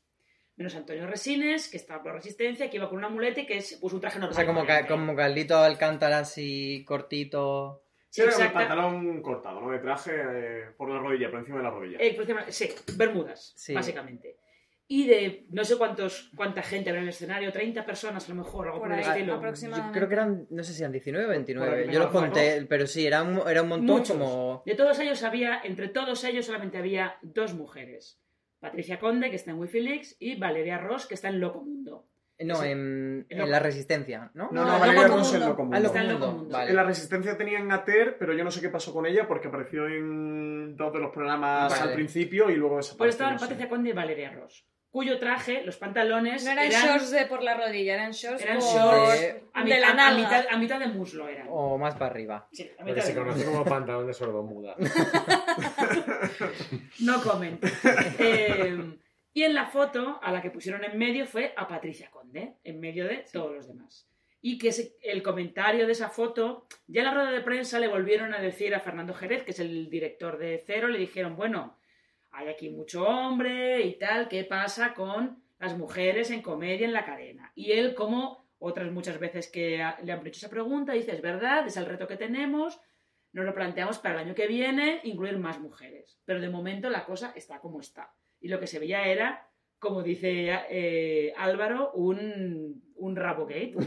Menos Antonio Resines, que estaba por resistencia, que iba con una muleta y que se puso un traje O normal. sea, como, ca- como Carlito Alcántara así cortito... Sí, era un pantalón cortado, ¿no? De traje eh, por la rodilla, por encima de la rodilla. Eh, por encima- sí, bermudas, Sí. básicamente. Y de no sé cuántos cuánta gente habrá en el escenario, 30 personas a lo mejor, algo Por por, el estilo. Yo creo que eran, no sé si eran 19 o Por 29, ahí yo los conté, pero sí, era un, era un montón Muchos. como... De todos ellos había, entre todos ellos solamente había dos mujeres. Patricia Conde, que está en Wi-Fi Leaks, y Valeria Ross, que está en Loco Mundo. No, Sí. en, En La Resistencia, ¿no? No, No, no, Valeria Ross Ah, en Mundo, Loco Mundo. vale. En la Resistencia tenían a Ter, pero yo no sé qué pasó con ella porque apareció en dos de los programas Vale. al principio y luego desapareció. Pues estaban no sé. Patricia Conde y Valeria Ross, cuyo traje, los pantalones, No eran, shorts de por la rodilla, eran shorts eran shorts Eh, a, de la a- a mitad, a mitad de muslo eran. O más para arriba. Sí, a mitad se de conoce muslo. como pantalón de sordomuda. No comen. Eh, y en la foto, a la que pusieron en medio fue a Patricia Conde, en medio de todos los demás. Y que ese- el comentario de esa foto, ya en la rueda de prensa le volvieron a decir a Fernando Jerez, que es el director de Cero, le dijeron, bueno, hay aquí mucho hombre y tal, ¿qué pasa con las mujeres en comedia en la cadena. Y él, como otras muchas veces que le han hecho esa pregunta, dice, es verdad, es el reto que tenemos, nos lo planteamos para el año que viene, incluir más mujeres. Pero de momento la cosa está como está. Y lo que se veía era, como dice eh, Álvaro, un, un Rabogate. Un,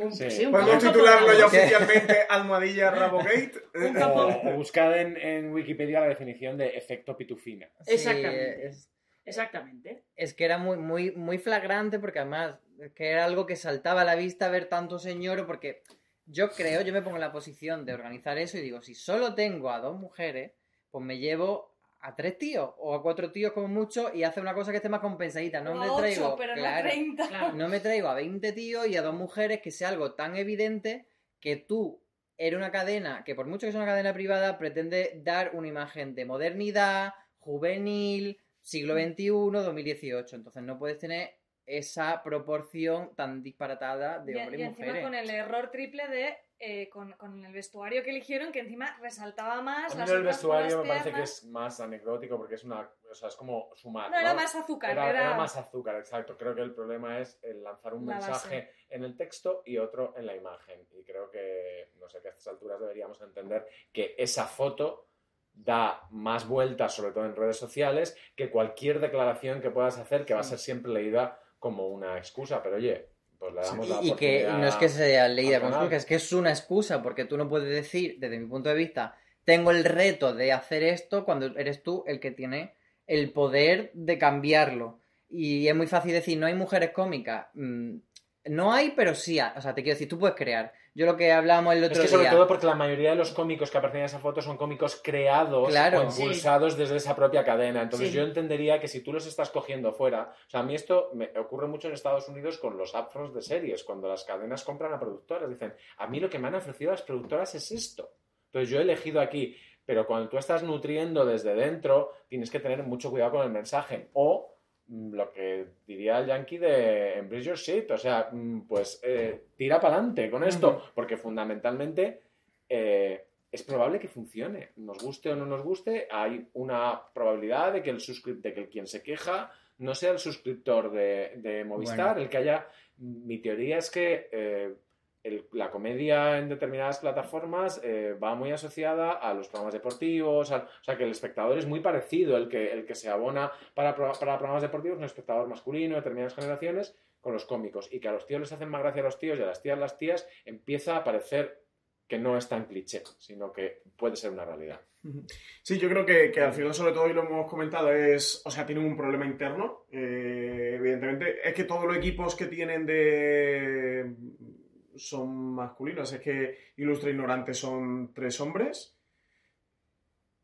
un- Sí. sí, un Podemos titularlo ya oficialmente Almohadilla Rabogate. Un O, capo- o buscad en, en Wikipedia la definición de efecto pitufina. Sí, Exactamente. es- Exactamente. Es que era muy, muy, muy flagrante porque además es que era algo que saltaba a la vista ver tanto señor porque yo creo, yo me pongo en la posición de organizar eso y digo, si solo tengo a dos mujeres, pues me llevo a tres tíos o a cuatro tíos como mucho y hace una cosa que esté más compensadita. No O me a traigo, pero no claro, a 30. Claro. no me traigo a 20 tíos y a dos mujeres que sea algo tan evidente que tú eres una cadena que por mucho que sea una cadena privada pretende dar una imagen de modernidad, juvenil, siglo XXI, 2018. Entonces no puedes tener esa proporción tan disparatada de Y, hombres y y, encima mujeres. con el error triple de eh, con, con el vestuario que eligieron, que encima resaltaba más. A mí las otras vestuario me parece que es más anecdótico porque es una, o sea, es como sumar. No, era más azúcar, Era, era- era más azúcar, exacto. Creo que el problema es el lanzar un La mensaje base. en el texto y otro en la imagen. Y creo que, no sé, que a estas alturas deberíamos entender que esa foto da más vueltas, sobre todo en redes sociales, que cualquier declaración que puedas hacer que va a ser siempre leída como una excusa. Pero oye, pues le damos la Y, que no es que sea al leída con canal. excusa, es que es una excusa, porque tú no puedes decir, desde mi punto de vista, tengo el reto de hacer esto cuando eres tú el que tiene el poder de cambiarlo. Y es muy fácil decir, no hay mujeres cómicas. Mm, no hay, pero sí hay. O sea, te quiero decir, tú puedes crear. Yo lo que hablábamos el Es otro que sobre día. todo porque la mayoría de los cómicos que aparecen en esa foto son cómicos creados Claro. o impulsados desde esa propia cadena. Entonces Sí. yo entendería que si tú los estás cogiendo fuera, o sea, a mí esto me ocurre mucho en Estados Unidos con los upfronts de series, cuando las cadenas compran a productoras, dicen, a mí lo que me han ofrecido las productoras es esto. Entonces yo he elegido aquí, pero cuando tú estás nutriendo desde dentro, tienes que tener mucho cuidado con el mensaje. O lo que diría el yankee de embrace your shit, o sea, mm, pues eh, tira para adelante con esto, porque fundamentalmente eh, es probable que funcione. Nos guste o no nos guste, hay una probabilidad de que el, suscrip- de que el quien se queja no sea el suscriptor de, de Movistar, Bueno. el que haya... Mi teoría es que eh, la comedia en determinadas plataformas eh, va muy asociada a los programas deportivos, o sea que el espectador es muy parecido, el que, el que se abona para, para programas deportivos, un espectador masculino de determinadas generaciones, con los cómicos, y que a los tíos les hacen más gracia a los tíos y a las tías las tías, empieza a parecer que no es tan cliché, sino que puede ser una realidad. Sí, yo creo que, que al final, sobre todo, y lo hemos comentado, es, o sea, tienen un problema interno, eh, evidentemente. Es que todos los equipos que tienen de... son masculinos. Es que Ilustre Ignorante son tres hombres.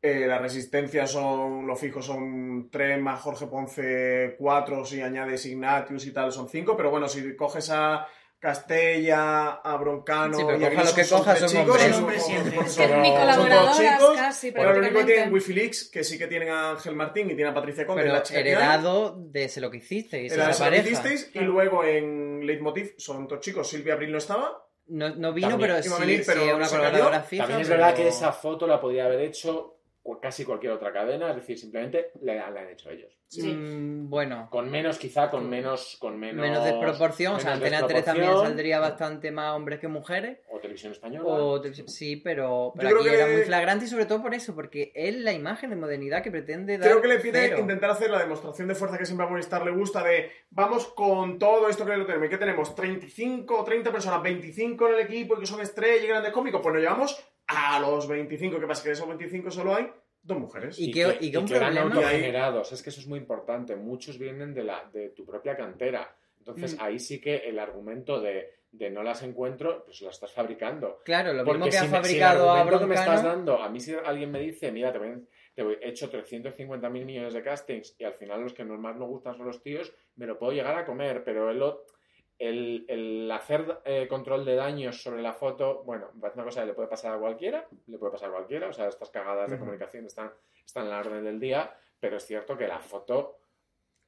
Eh, la Resistencia son, los fijos son tres, más Jorge Ponce cuatro, si añades Ignatius y tal, son cinco. Pero bueno, si coges a Castella, a Broncano Sí, pero y a coja lo que son coja, tres son chicos, hombres. son- Hombres siempre. son- son todos colaboradoras chicos. casi, Pero lo único que tienen Wifilix, que sí que tienen a Ángel Martín y tienen a Patricia Conde, pero la chica heredado de se lo que hicisteis, Era esa pareja. hicisteis, y luego en Leitmotiv son dos chicos, Silvia Abril no estaba. No, no vino, También pero sí, venir, sí, pero es una colaboradora fija. También es pero- verdad que esa foto la podría haber hecho casi cualquier otra cadena, es decir, simplemente la, la han hecho ellos. Sí. Mm, bueno, Con menos, quizá, con menos... Con menos, menos desproporción. O sea, menos Antena 3 también saldría bastante más hombres que mujeres. O televisión española. O te- sí, pero, pero aquí que- era muy flagrante y sobre todo por eso, porque es la imagen de modernidad que pretende dar. Creo que le pide cero. intentar hacer la demostración de fuerza que siempre a Movistar le gusta de vamos con todo esto que lo tenemos. ¿Y qué tenemos? 35 o 30 personas, 25 en el equipo y que son estrellas y grandes cómicos. Pues nos llevamos a los 25. ¿Qué pasa? Que de esos 25 solo hay dos mujeres. Y que- y que eran problema- autogenerados. Es que eso es muy importante. Muchos vienen de, la, de tu propia cantera. Entonces Mm. ahí sí que el argumento de, de no las encuentro, pues lo estás fabricando. Claro, lo Porque mismo que si ha me- si el fabricado a que me estás dando, a mí si alguien me dice, mira, te, voy- te voy- he hecho 350 mil millones de castings y al final los que no- más me gustan son los tíos, me lo puedo llegar a comer, pero el, o- el, el hacer eh, control de daños sobre la foto, bueno, me parece una cosa que le puede pasar a cualquiera, le puede pasar a cualquiera, o sea, estas cagadas de comunicación están, están en la orden del día, pero es cierto que la foto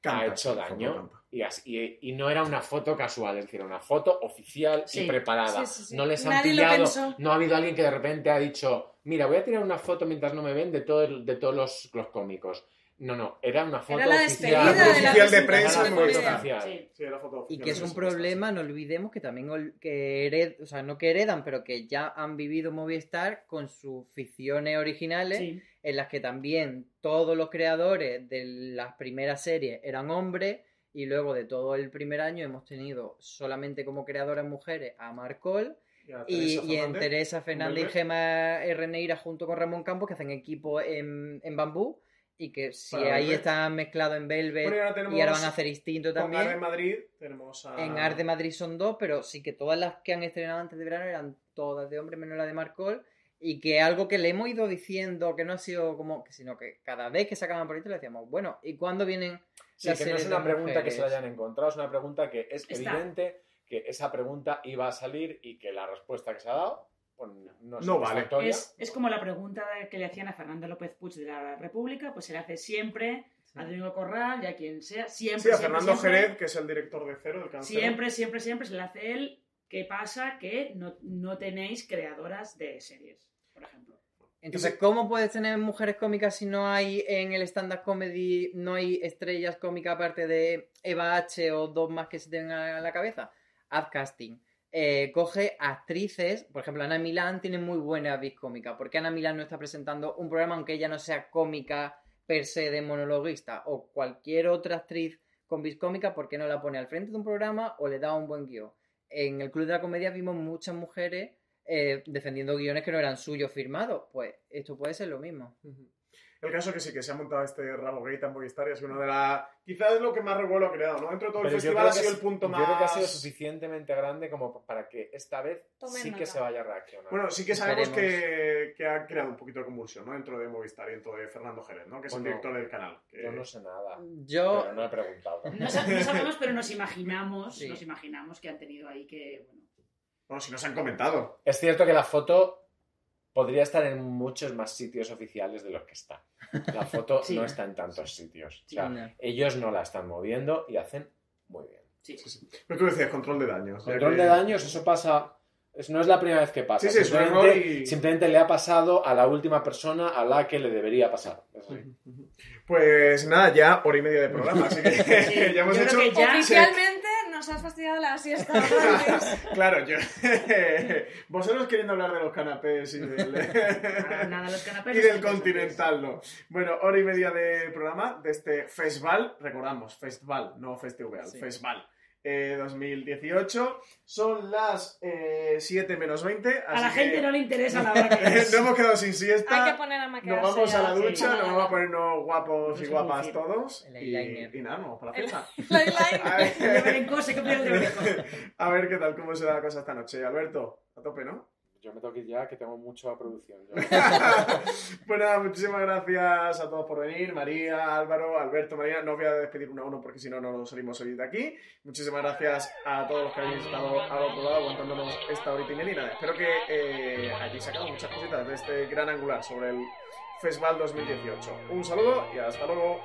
Canta, ha hecho daño y, así- y- y no era una foto casual, es decir, una foto oficial Sí. y preparada. Sí, sí, sí. No les han Nadie pillado, no ha habido alguien que de repente ha dicho, mira, voy a tirar una foto mientras no me ven de, todo el- de todos los, los cómicos. No, no, era una foto Era la oficial. despedida de la oficial de presentación. prensa Era foto oficial. Sí. Sí, la foto Y oficial que es un problema, no olvidemos que también que hered, o sea, no que heredan, pero que ya han vivido Movistar con sus ficciones originales, Sí. en las que también todos los creadores de las primeras series eran hombres, y luego de todo el primer año hemos tenido solamente como creadoras mujeres a Marcol Y a y, Teresa y en Fernández. Teresa Fernández y. Gema R. Neira junto con Ramón Campos, que hacen equipo en, en Bambú, y que si Para ahí Velvet. están mezclados en Velvet, Bueno, y ahora tenemos y ahora van a hacer distinto Con también. Ar de Madrid tenemos a... En Art de Madrid son dos, pero sí que todas las que han estrenado antes de verano eran todas de hombre, menos la de Marcol. Y que algo que le hemos ido diciendo, que no ha sido como, que sino que cada vez que sacaban por ahí le decíamos, bueno, ¿y cuándo vienen Sí, las que no es una pregunta que se la hayan encontrado, es una pregunta que es Está. evidente que esa pregunta iba a salir y que la respuesta que se ha dado no, vale. Es, es como la pregunta que le hacían a Fernando López Puig de la República, pues se le hace siempre a Domingo Corral y a quien sea, siempre. Sí, a siempre, Fernando siempre, Jerez, que es el director de Cero, del. Siempre, siempre, siempre se le hace él. ¿Qué pasa? Que no, no tenéis creadoras de series, por ejemplo. Entonces, ¿cómo puedes tener mujeres cómicas si no hay en el stand-up comedy, no hay estrellas cómicas aparte de Eva H o dos más que se tengan a la cabeza? Haz casting. Eh, coge actrices, por ejemplo, Ana Milán tiene muy buena vis cómica. ¿Por qué Ana Milán no está presentando un programa aunque ella no sea cómica per se de monologuista? O cualquier otra actriz con vis cómica, ¿por qué no la pone al frente de un programa o le da un buen guion? En el Club de la Comedia vimos muchas mujeres eh, defendiendo guiones que no eran suyos firmados. Pues esto puede ser lo mismo. El caso que sí, que se ha montado este rabo gay tan Movistar y ha sido una de las... Quizás es lo que más revuelo ha creado, ¿no? Dentro de todo el Pero yo festival ha sido es- el punto yo más... creo que ha sido suficientemente grande como para que esta vez Tomen sí que se vaya a reaccionar. Bueno, sí que sabemos que, que ha creado un poquito de convulsión, ¿no? Dentro de Movistar y dentro de Fernando Jerez, ¿no? Que es el Bueno, director del canal. que- Yo no sé nada. Yo, Pero no he preguntado. No, sa- no sabemos, pero nos imaginamos, Sí. nos imaginamos que han tenido ahí que, bueno, Bueno, si nos han comentado. Es cierto que la foto podría estar en muchos más sitios oficiales de los que está. La foto Sí. no está en tantos sitios. O sea, No. ellos no la están moviendo y hacen muy bien. sí. Sí, sí. Pero tú decías control de daños. Control que- de daños, eso pasa. no es la primera vez que pasa. Sí, sí, simplemente, error y- simplemente le ha pasado a la última persona a la que le debería pasar. Pues nada, ya hora y media de programa, así que ya hemos yo hecho... creo que ya- Oficialmente nos has fastidiado la siesta. Claro, yo... Vosotros queriendo hablar de los canapés y del... Nada, nada, los canapés y del continental, no. Bueno, hora y media de programa de este festival, recordamos, festival, no festival, Sí. festival. Eh, 2018, son las eh, 7 menos 20. A la gente que no le interesa la hora que es. no hemos quedado sin siesta. Hay que poner a Nos vamos a la sí. ducha, nos Nada, vamos a ponernos guapos y guapas todos. El Y, eyeliner. y nada, nos vamos para la fiesta. A ver-. A ver qué tal, cómo se da la cosa esta noche. Alberto, a tope, ¿no? Yo me tengo que ir ya, que tengo mucho a producción. Yo- pues muchísimas gracias a todos por venir. María, Álvaro, Alberto, María. No os voy a despedir uno a uno porque si no, no nos salimos hoy de aquí. Muchísimas gracias a todos los que habéis estado al aguantándonos esta horita. Y nada, espero que eh, hayáis sacado muchas cositas de este gran angular sobre el Festival 2018. Un saludo y hasta luego.